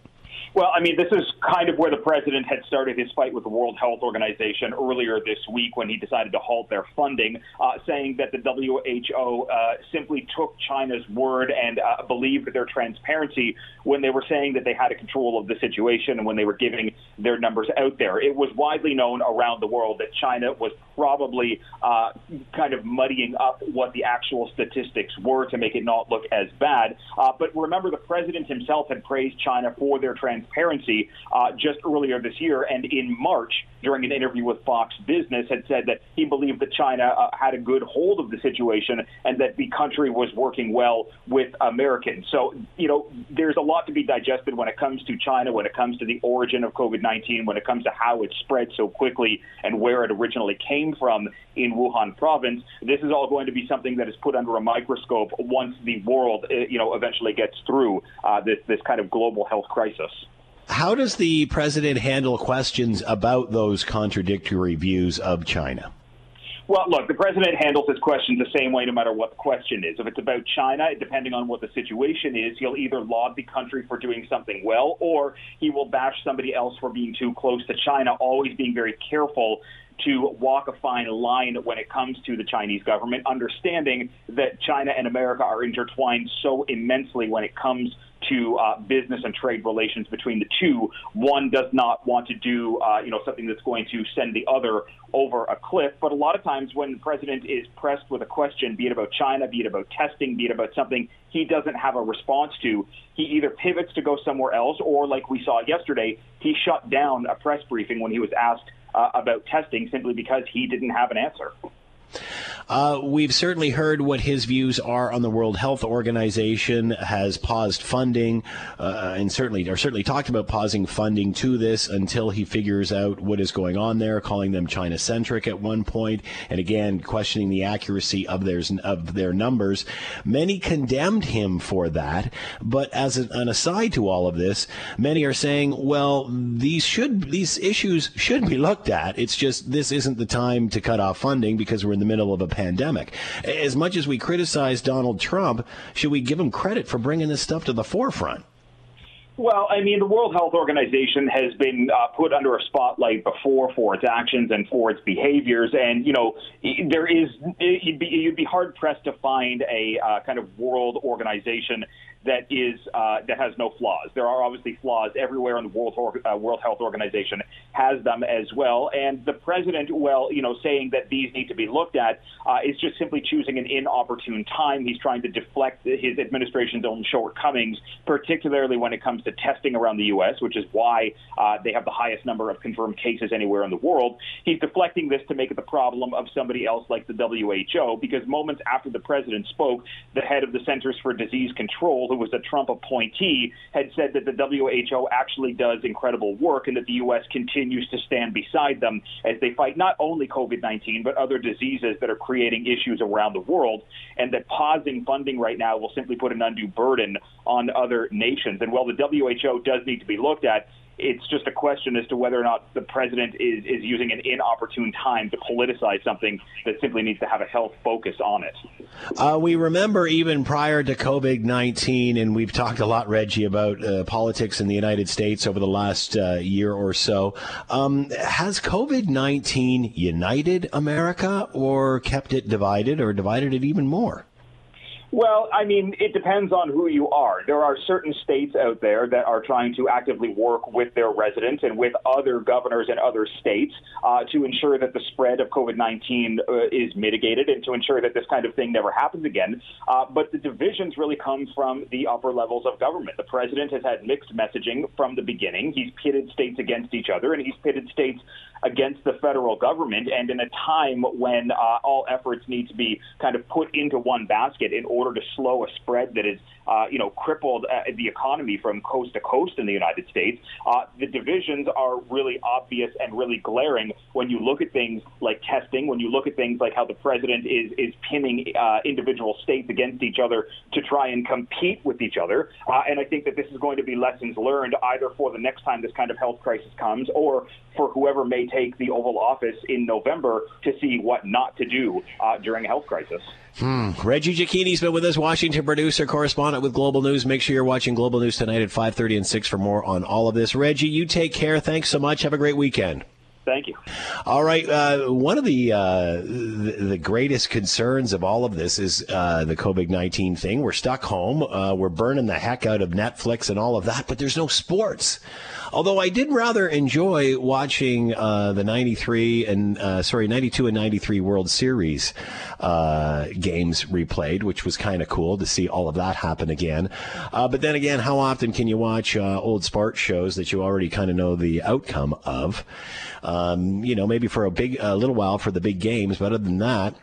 Well, I mean, this is kind of where the president had started his fight with the World Health Organization earlier this week when he decided to halt their funding, uh, saying that the WHO uh, simply took China's word and uh, believed their transparency when they were saying that they had a control of the situation and when they were giving their numbers out there. It was widely known around the world that China was probably uh, kind of muddying up what the actual statistics were to make it not look as bad. Uh, but remember, the president himself had praised China for their transparency transparency uh, just earlier this year. And in March, during an interview with Fox Business, had said that he believed that China uh, had a good hold of the situation and that the country was working well with Americans. So, you know, there's a lot to be digested when it comes to China, when it comes to the origin of COVID 19, when it comes to how it spread so quickly and where it originally came from in Wuhan province. This is all going to be something that is put under a microscope once the world, uh, you know, eventually gets through uh, this, this kind of global health crisis. How does the president handle questions about those contradictory views of China? Well, look, the president handles his questions the same way no matter what the question is. If it's about China, depending on what the situation is, he'll either laud the country for doing something well or he will bash somebody else for being too close to China, always being very careful to walk a fine line when it comes to the Chinese government, understanding that China and America are intertwined so immensely when it comes to uh, business and trade relations between the two. One does not want to do, uh, you know, something that's going to send the other over a cliff. But a lot of times, when the president is pressed with a question, be it about China, be it about testing, be it about something he doesn't have a response to, he either pivots to go somewhere else, or like we saw yesterday, he shut down a press briefing when he was asked uh, about testing simply because he didn't have an answer. Uh, we've certainly heard what his views are on the World Health Organization has paused funding, uh, and certainly or certainly talked about pausing funding to this until he figures out what is going on there, calling them China centric at one point, and again questioning the accuracy of their of their numbers. Many condemned him for that, but as an aside to all of this, many are saying, well, these should these issues should be looked at. It's just this isn't the time to cut off funding because we're in the middle of a pandemic. As much as we criticize Donald Trump, should we give him credit for bringing this stuff to the forefront? Well, I mean, the World Health Organization has been uh, put under a spotlight before for its actions and for its behaviors, and you know, there is you'd be, be hard pressed to find a uh, kind of world organization that is uh, that has no flaws. There are obviously flaws everywhere, and the World uh, World Health Organization has them as well. And the president, well, you know, saying that these need to be looked at uh, is just simply choosing an inopportune time. He's trying to deflect his administration's own shortcomings, particularly when it comes to testing around the U.S., which is why uh, they have the highest number of confirmed cases anywhere in the world. He's deflecting this to make it the problem of somebody else like the WHO, because moments after the president spoke, the head of the Centers for Disease Control who was a Trump appointee, had said that the WHO actually does incredible work and that the U.S. continues to stand beside them as they fight not only COVID 19, but other diseases that are creating issues around the world, and that pausing funding right now will simply put an undue burden on other nations. And while the WHO does need to be looked at, it's just a question as to whether or not the president is, is using an inopportune time to politicize something that simply needs to have a health focus on it. Uh, we remember even prior to COVID 19, and we've talked a lot, Reggie, about uh, politics in the United States over the last uh, year or so. Um, has COVID 19 united America or kept it divided or divided it even more? Well, I mean, it depends on who you are. There are certain states out there that are trying to actively work with their residents and with other governors and other states uh, to ensure that the spread of COVID 19 uh, is mitigated and to ensure that this kind of thing never happens again. Uh, but the divisions really come from the upper levels of government. The president has had mixed messaging from the beginning. He's pitted states against each other, and he's pitted states against the federal government. And in a time when uh, all efforts need to be kind of put into one basket in order to slow a spread that is, uh, you know, crippled uh, the economy from coast to coast in the United States, uh, the divisions are really obvious and really glaring when you look at things like testing, when you look at things like how the president is is pinning uh, individual states against each other to try and compete with each other. Uh, and I think that this is going to be lessons learned either for the next time this kind of health crisis comes or for whoever may take the Oval Office in November to see what not to do uh, during a health crisis. Hmm. Reggie Cecchini's been with us, Washington producer, correspondent with Global News. Make sure you're watching Global News tonight at 5.30 and 6 for more on all of this. Reggie, you take care. Thanks so much. Have a great weekend. Thank you. All right. Uh, one of the, uh, the, the greatest concerns of all of this is uh, the COVID nineteen thing. We're stuck home. Uh, we're burning the heck out of Netflix and all of that, but there's no sports. Although I did rather enjoy watching uh, the 93 and, uh, sorry, 92 and 93 World Series games replayed, which was kind of cool to see all of that happen again. But then again, how often can you watch old sports shows that you already kind of know the outcome of? Um, you know, maybe for a big, a little while for the big games, but other than that,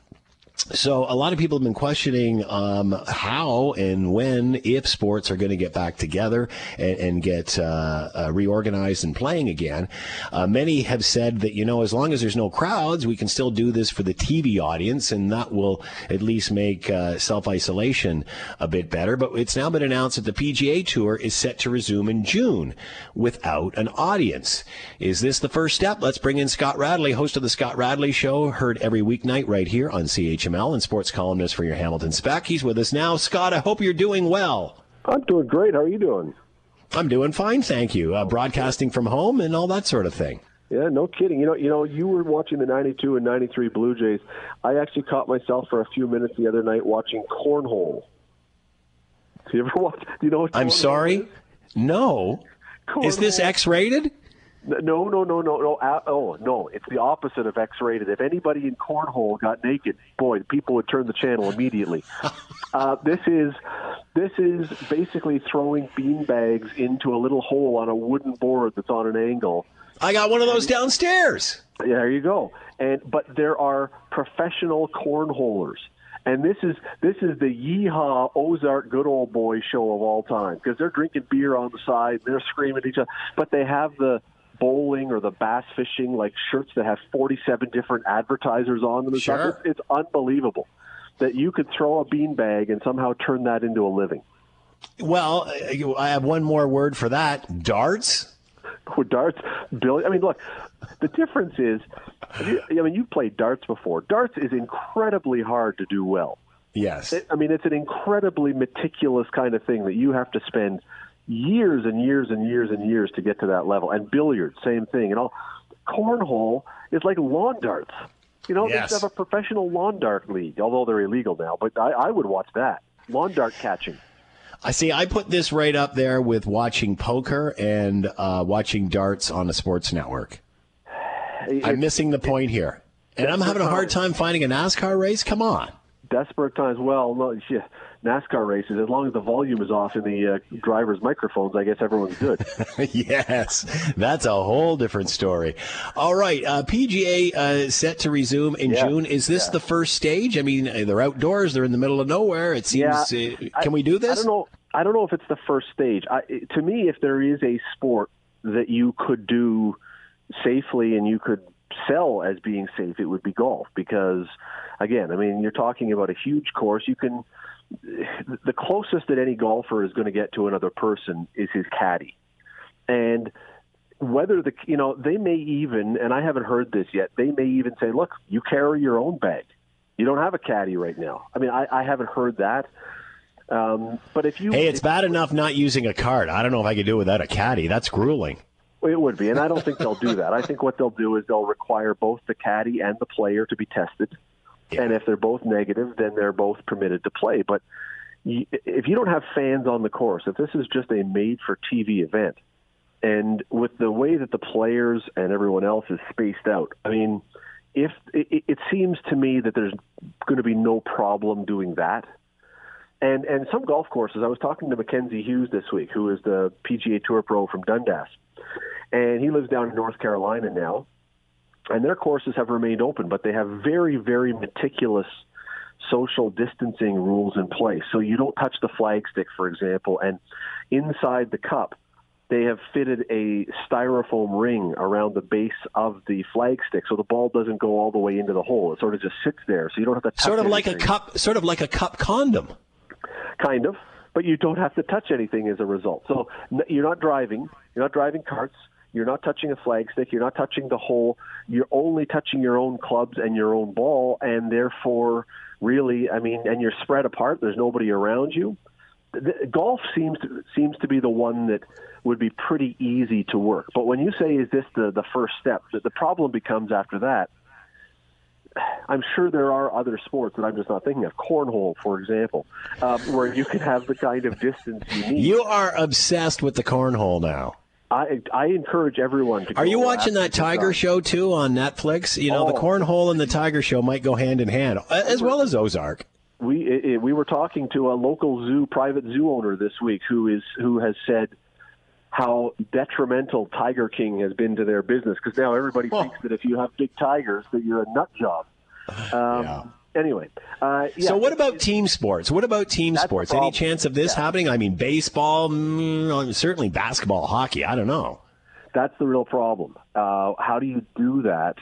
so a lot of people have been questioning um, how and when, if sports are going to get back together and, and get uh, uh, reorganized and playing again. Uh, many have said that you know as long as there's no crowds, we can still do this for the TV audience, and that will at least make uh, self isolation a bit better. But it's now been announced that the PGA Tour is set to resume in June without an audience. Is this the first step? Let's bring in Scott Radley, host of the Scott Radley Show, heard every weeknight right here on CHM and sports columnist for your Hamilton Spec. He's with us now. Scott, I hope you're doing well. I'm doing great. How are you doing? I'm doing fine, thank you. Uh, broadcasting from home and all that sort of thing. Yeah, no kidding. You know, you know, you were watching the '92 and '93 Blue Jays. I actually caught myself for a few minutes the other night watching cornhole. Do you ever [LAUGHS] watch? Do you know what? I'm sorry. Is? No. Cornhole. Is this X-rated? No, no, no, no, no. Oh, no. It's the opposite of X-rated. If anybody in cornhole got naked, boy, people would turn the channel immediately. [LAUGHS] uh, this is this is basically throwing bean bags into a little hole on a wooden board that's on an angle. I got one of those downstairs. Yeah, there you go. And but there are professional cornholers. And this is this is the yeehaw Ozark good old boy show of all time because they're drinking beer on the side, they're screaming at each other, but they have the bowling or the bass fishing like shirts that have 47 different advertisers on them. Sure. It's, it's unbelievable that you could throw a beanbag and somehow turn that into a living. Well, I have one more word for that: darts. With darts, Billy. I mean, look, the difference is, I mean, you've played darts before. Darts is incredibly hard to do well. Yes. It, I mean, it's an incredibly meticulous kind of thing that you have to spend years and years and years and years to get to that level. And billiards, same thing. And all cornhole is like lawn darts. You know, yes. they have a professional lawn dart league, although they're illegal now. But I, I would watch that lawn dart catching. I see. I put this right up there with watching poker and uh, watching darts on a sports network. I'm missing the point here, and I'm having a hard time finding a NASCAR race. Come on, desperate times. Well, no, yeah, NASCAR races, as long as the volume is off in the uh, driver's microphones, I guess everyone's good. [LAUGHS] yes, that's a whole different story. All right, uh, PGA uh, set to resume in yeah. June. Is this yeah. the first stage? I mean, they're outdoors; they're in the middle of nowhere. It seems. Yeah, uh, can I, we do this? I don't know. I don't know if it's the first stage. I, to me, if there is a sport that you could do safely and you could sell as being safe, it would be golf because, again, I mean, you're talking about a huge course. You can the closest that any golfer is going to get to another person is his caddy. And whether the you know they may even and I haven't heard this yet they may even say look you carry your own bag. You don't have a caddy right now. I mean I, I haven't heard that. Um, but if you hey it's bad enough not using a card. I don't know if I could do it without a caddy. That's grueling. It would be and I don't think they'll do that. I think what they'll do is they'll require both the caddy and the player to be tested And if they're both negative, then they're both permitted to play. But if you don't have fans on the course, if this is just a made for TV event, and with the way that the players and everyone else is spaced out, I mean, if it, it seems to me that there's going to be no problem doing that. And and some golf courses, I was talking to Mackenzie Hughes this week, who is the PGA Tour pro from Dundas, and he lives down in North Carolina now and their courses have remained open, but they have very, very meticulous social distancing rules in place. So you don't touch the flagstick, for example, and inside the cup, they have fitted a styrofoam ring around the base of the flagstick, so the ball doesn't go all the way into the hole. It sort of just sits there, so you don't have to touch. Sort of anything. like a cup, sort of like a cup condom. Kind of, but you don't have to touch anything as a result. So you're not driving, you're not driving carts, you're not touching a flagstick. You're not touching the hole. You're only touching your own clubs and your own ball, and therefore, really, I mean, and you're spread apart. There's nobody around you. The, golf seems to, seems to be the one that would be pretty easy to work. But when you say, "Is this the the first step?" the, the problem becomes after that. I'm sure there are other sports that I'm just not thinking of. Cornhole, for example, um, where you can have the kind of distance you need. You are obsessed with the cornhole now. I I encourage everyone to. Are you watching that Tiger show too on Netflix? You know, the Oh. cornhole and the Tiger show might go hand in hand, as well as Ozark. we it, we were talking to a local zoo private zoo owner this week who is who has said how detrimental Tiger King has been to their business because now everybody thinks that if you have big tigers that you're a nut job. [SIGHS] Um, Anyway, uh, yeah, so what about team sports? What about team That's sports? Any chance of this happening? I mean, baseball, mm, certainly basketball, hockey. I don't know. That's the real problem. Uh, how do you do that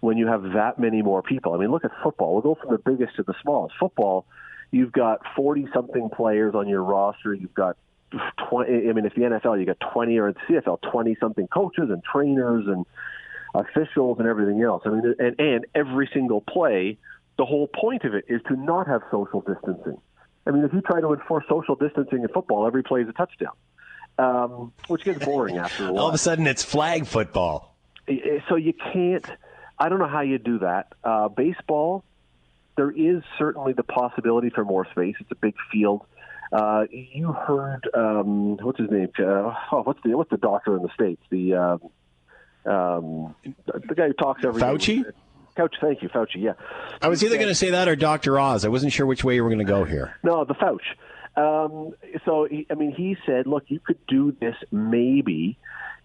when you have that many more people? I mean, look at football. We'll go from the biggest to the smallest. Football, you've got 40 something players on your roster. You've got 20, I mean, if the NFL, you got 20 or the CFL, 20 something coaches and trainers and officials and everything else. I mean, and, and every single play, the whole point of it is to not have social distancing. I mean, if you try to enforce social distancing in football, every play is a touchdown, um, which gets boring [LAUGHS] after a while All of a sudden, it's flag football. so you can't i don't know how you do that. Uh, baseball there is certainly the possibility for more space. It's a big field. Uh, you heard um, what's his name? Uh, oh, what's the what's the doctor in the states? The um, um, the guy who talks every Fauci? Couch, thank you, Fauci. Yeah, I was either going to say that or Dr. Oz. I wasn't sure which way you were going to go here. No, the Fauci. Um, so, he, I mean, he said, look, you could do this maybe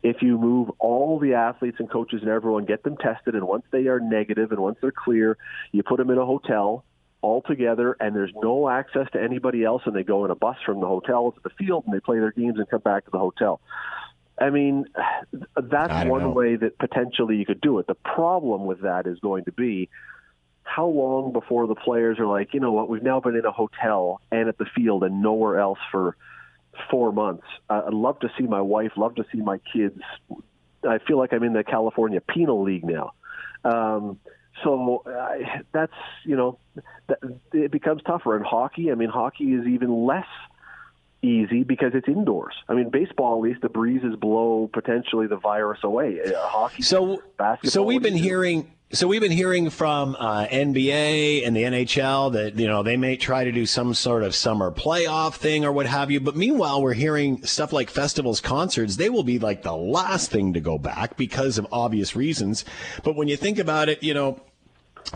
if you move all the athletes and coaches and everyone, get them tested, and once they are negative and once they're clear, you put them in a hotel all together, and there's no access to anybody else, and they go in a bus from the hotel to the field, and they play their games and come back to the hotel. I mean, [SIGHS] that's I one know. way that potentially you could do it. The problem with that is going to be how long before the players are like, you know what, we've now been in a hotel and at the field and nowhere else for four months. Uh, I'd love to see my wife, love to see my kids. I feel like I'm in the California Penal League now. Um, so uh, that's you know that, it becomes tougher. In hockey, I mean, hockey is even less easy because it's indoors. I mean, baseball at least the breezes blow potentially the virus away. Uh, hockey, So, basketball. so we've been hearing. So we've been hearing from uh, NBA and the NHL that you know they may try to do some sort of summer playoff thing or what have you. But meanwhile, we're hearing stuff like festivals, concerts. They will be like the last thing to go back because of obvious reasons. But when you think about it, you know.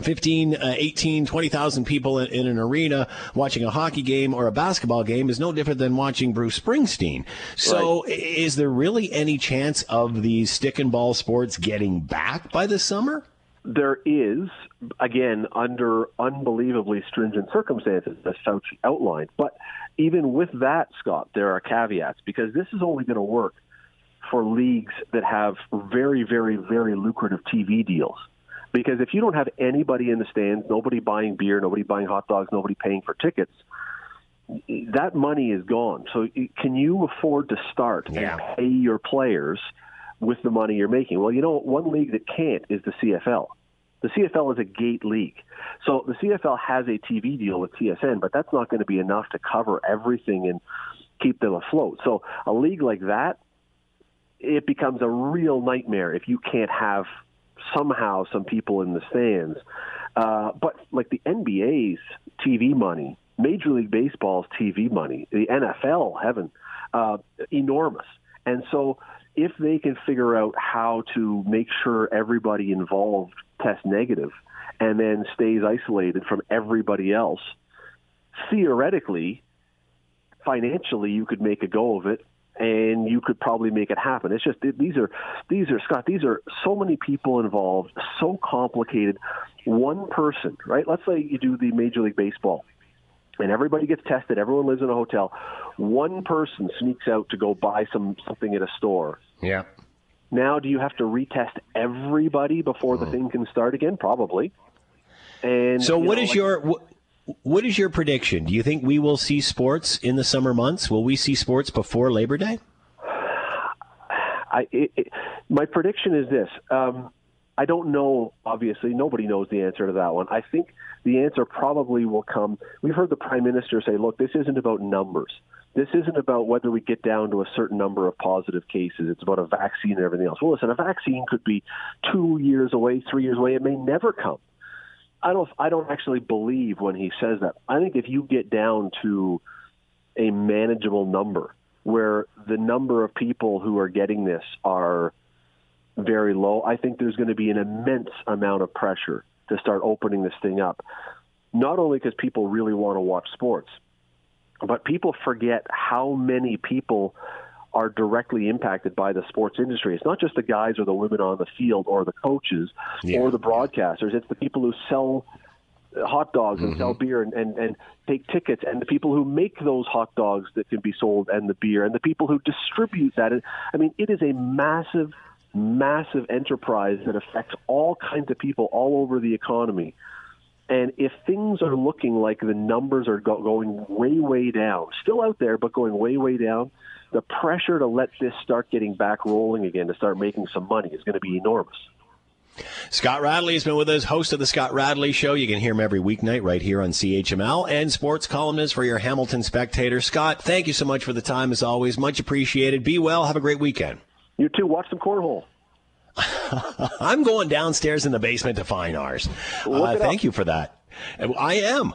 15, uh, 18, 20,000 people in, in an arena watching a hockey game or a basketball game is no different than watching Bruce Springsteen. So, i is there really any chance of these stick and ball sports getting back by the summer? there is, again, under unbelievably stringent circumstances, as Fauci outlined. But even with that, Scott, there are caveats because this is only going to work for leagues that have very, very, very lucrative TV deals. Because if you don't have anybody in the stands, nobody buying beer, nobody buying hot dogs, nobody paying for tickets, that money is gone. So can you afford to start Yeah. and pay your players with the money you're making? Well, you know, one league that can't is the CFL. The CFL is a gate league. So the CFL has a TV deal with TSN, but that's not going to be enough to cover everything and keep them afloat. So a league like that, it becomes a real nightmare if you can't have somehow some people in the stands. Uh, but like the NBA's TV money, Major League Baseball's TV money, the NFL, heaven, uh, enormous. And so if they can figure out how to make sure everybody involved tests negative and then stays isolated from everybody else, theoretically, financially, you could make a go of it and you could probably make it happen. It's just these are these are Scott. These are so many people involved, so complicated. One person, right? Let's say you do the Major League Baseball, and everybody gets tested. Everyone lives in a hotel. One person sneaks out to go buy some something at a store. Yeah. Now, do you have to retest everybody before the mm. thing can start again? Probably. And So, you what know, is like- your what, is your prediction? Do you think we will see sports in the summer months? Will we see sports before Labor Day? I, it, it, my prediction is this. Um, I don't know. Obviously, nobody knows the answer to that one. I think the answer probably will come. We've heard the prime minister say, "Look, this isn't about numbers. This isn't about whether we get down to a certain number of positive cases. It's about a vaccine and everything else." Well, listen, a vaccine could be two years away, three years away. It may never come. I don't. I don't actually believe when he says that. I think if you get down to a manageable number, where the number of people who are getting this are very low, I think there's going to be an immense amount of pressure to start opening this thing up. Not only because people really want to watch sports, but people forget how many people are directly impacted by the sports industry. It's not just the guys or the women on the field or the coaches yeah. or the broadcasters. It's the people who sell hot dogs and mm-hmm. sell beer and, and, and take tickets and the people who make those hot dogs that can be sold and the beer and the people who distribute that. I mean, it is a massive, massive enterprise that affects all kinds of people all over the economy. And if things are looking like the numbers are go- going way, way down, still out there, but going way, way down, the pressure to let this start getting back rolling again, to start making some money, is going to be enormous. Scott Radley has been with us, host of the Scott Radley Show. You can hear him every weeknight right here on CHML and sports columnist for your Hamilton Spectator. Scott, thank you so much for the time as always. Much appreciated. Be well. Have a great weekend. You too. Watch some cornhole. [LAUGHS] I'm going downstairs in the basement to find ours. Uh, thank you for that. I am.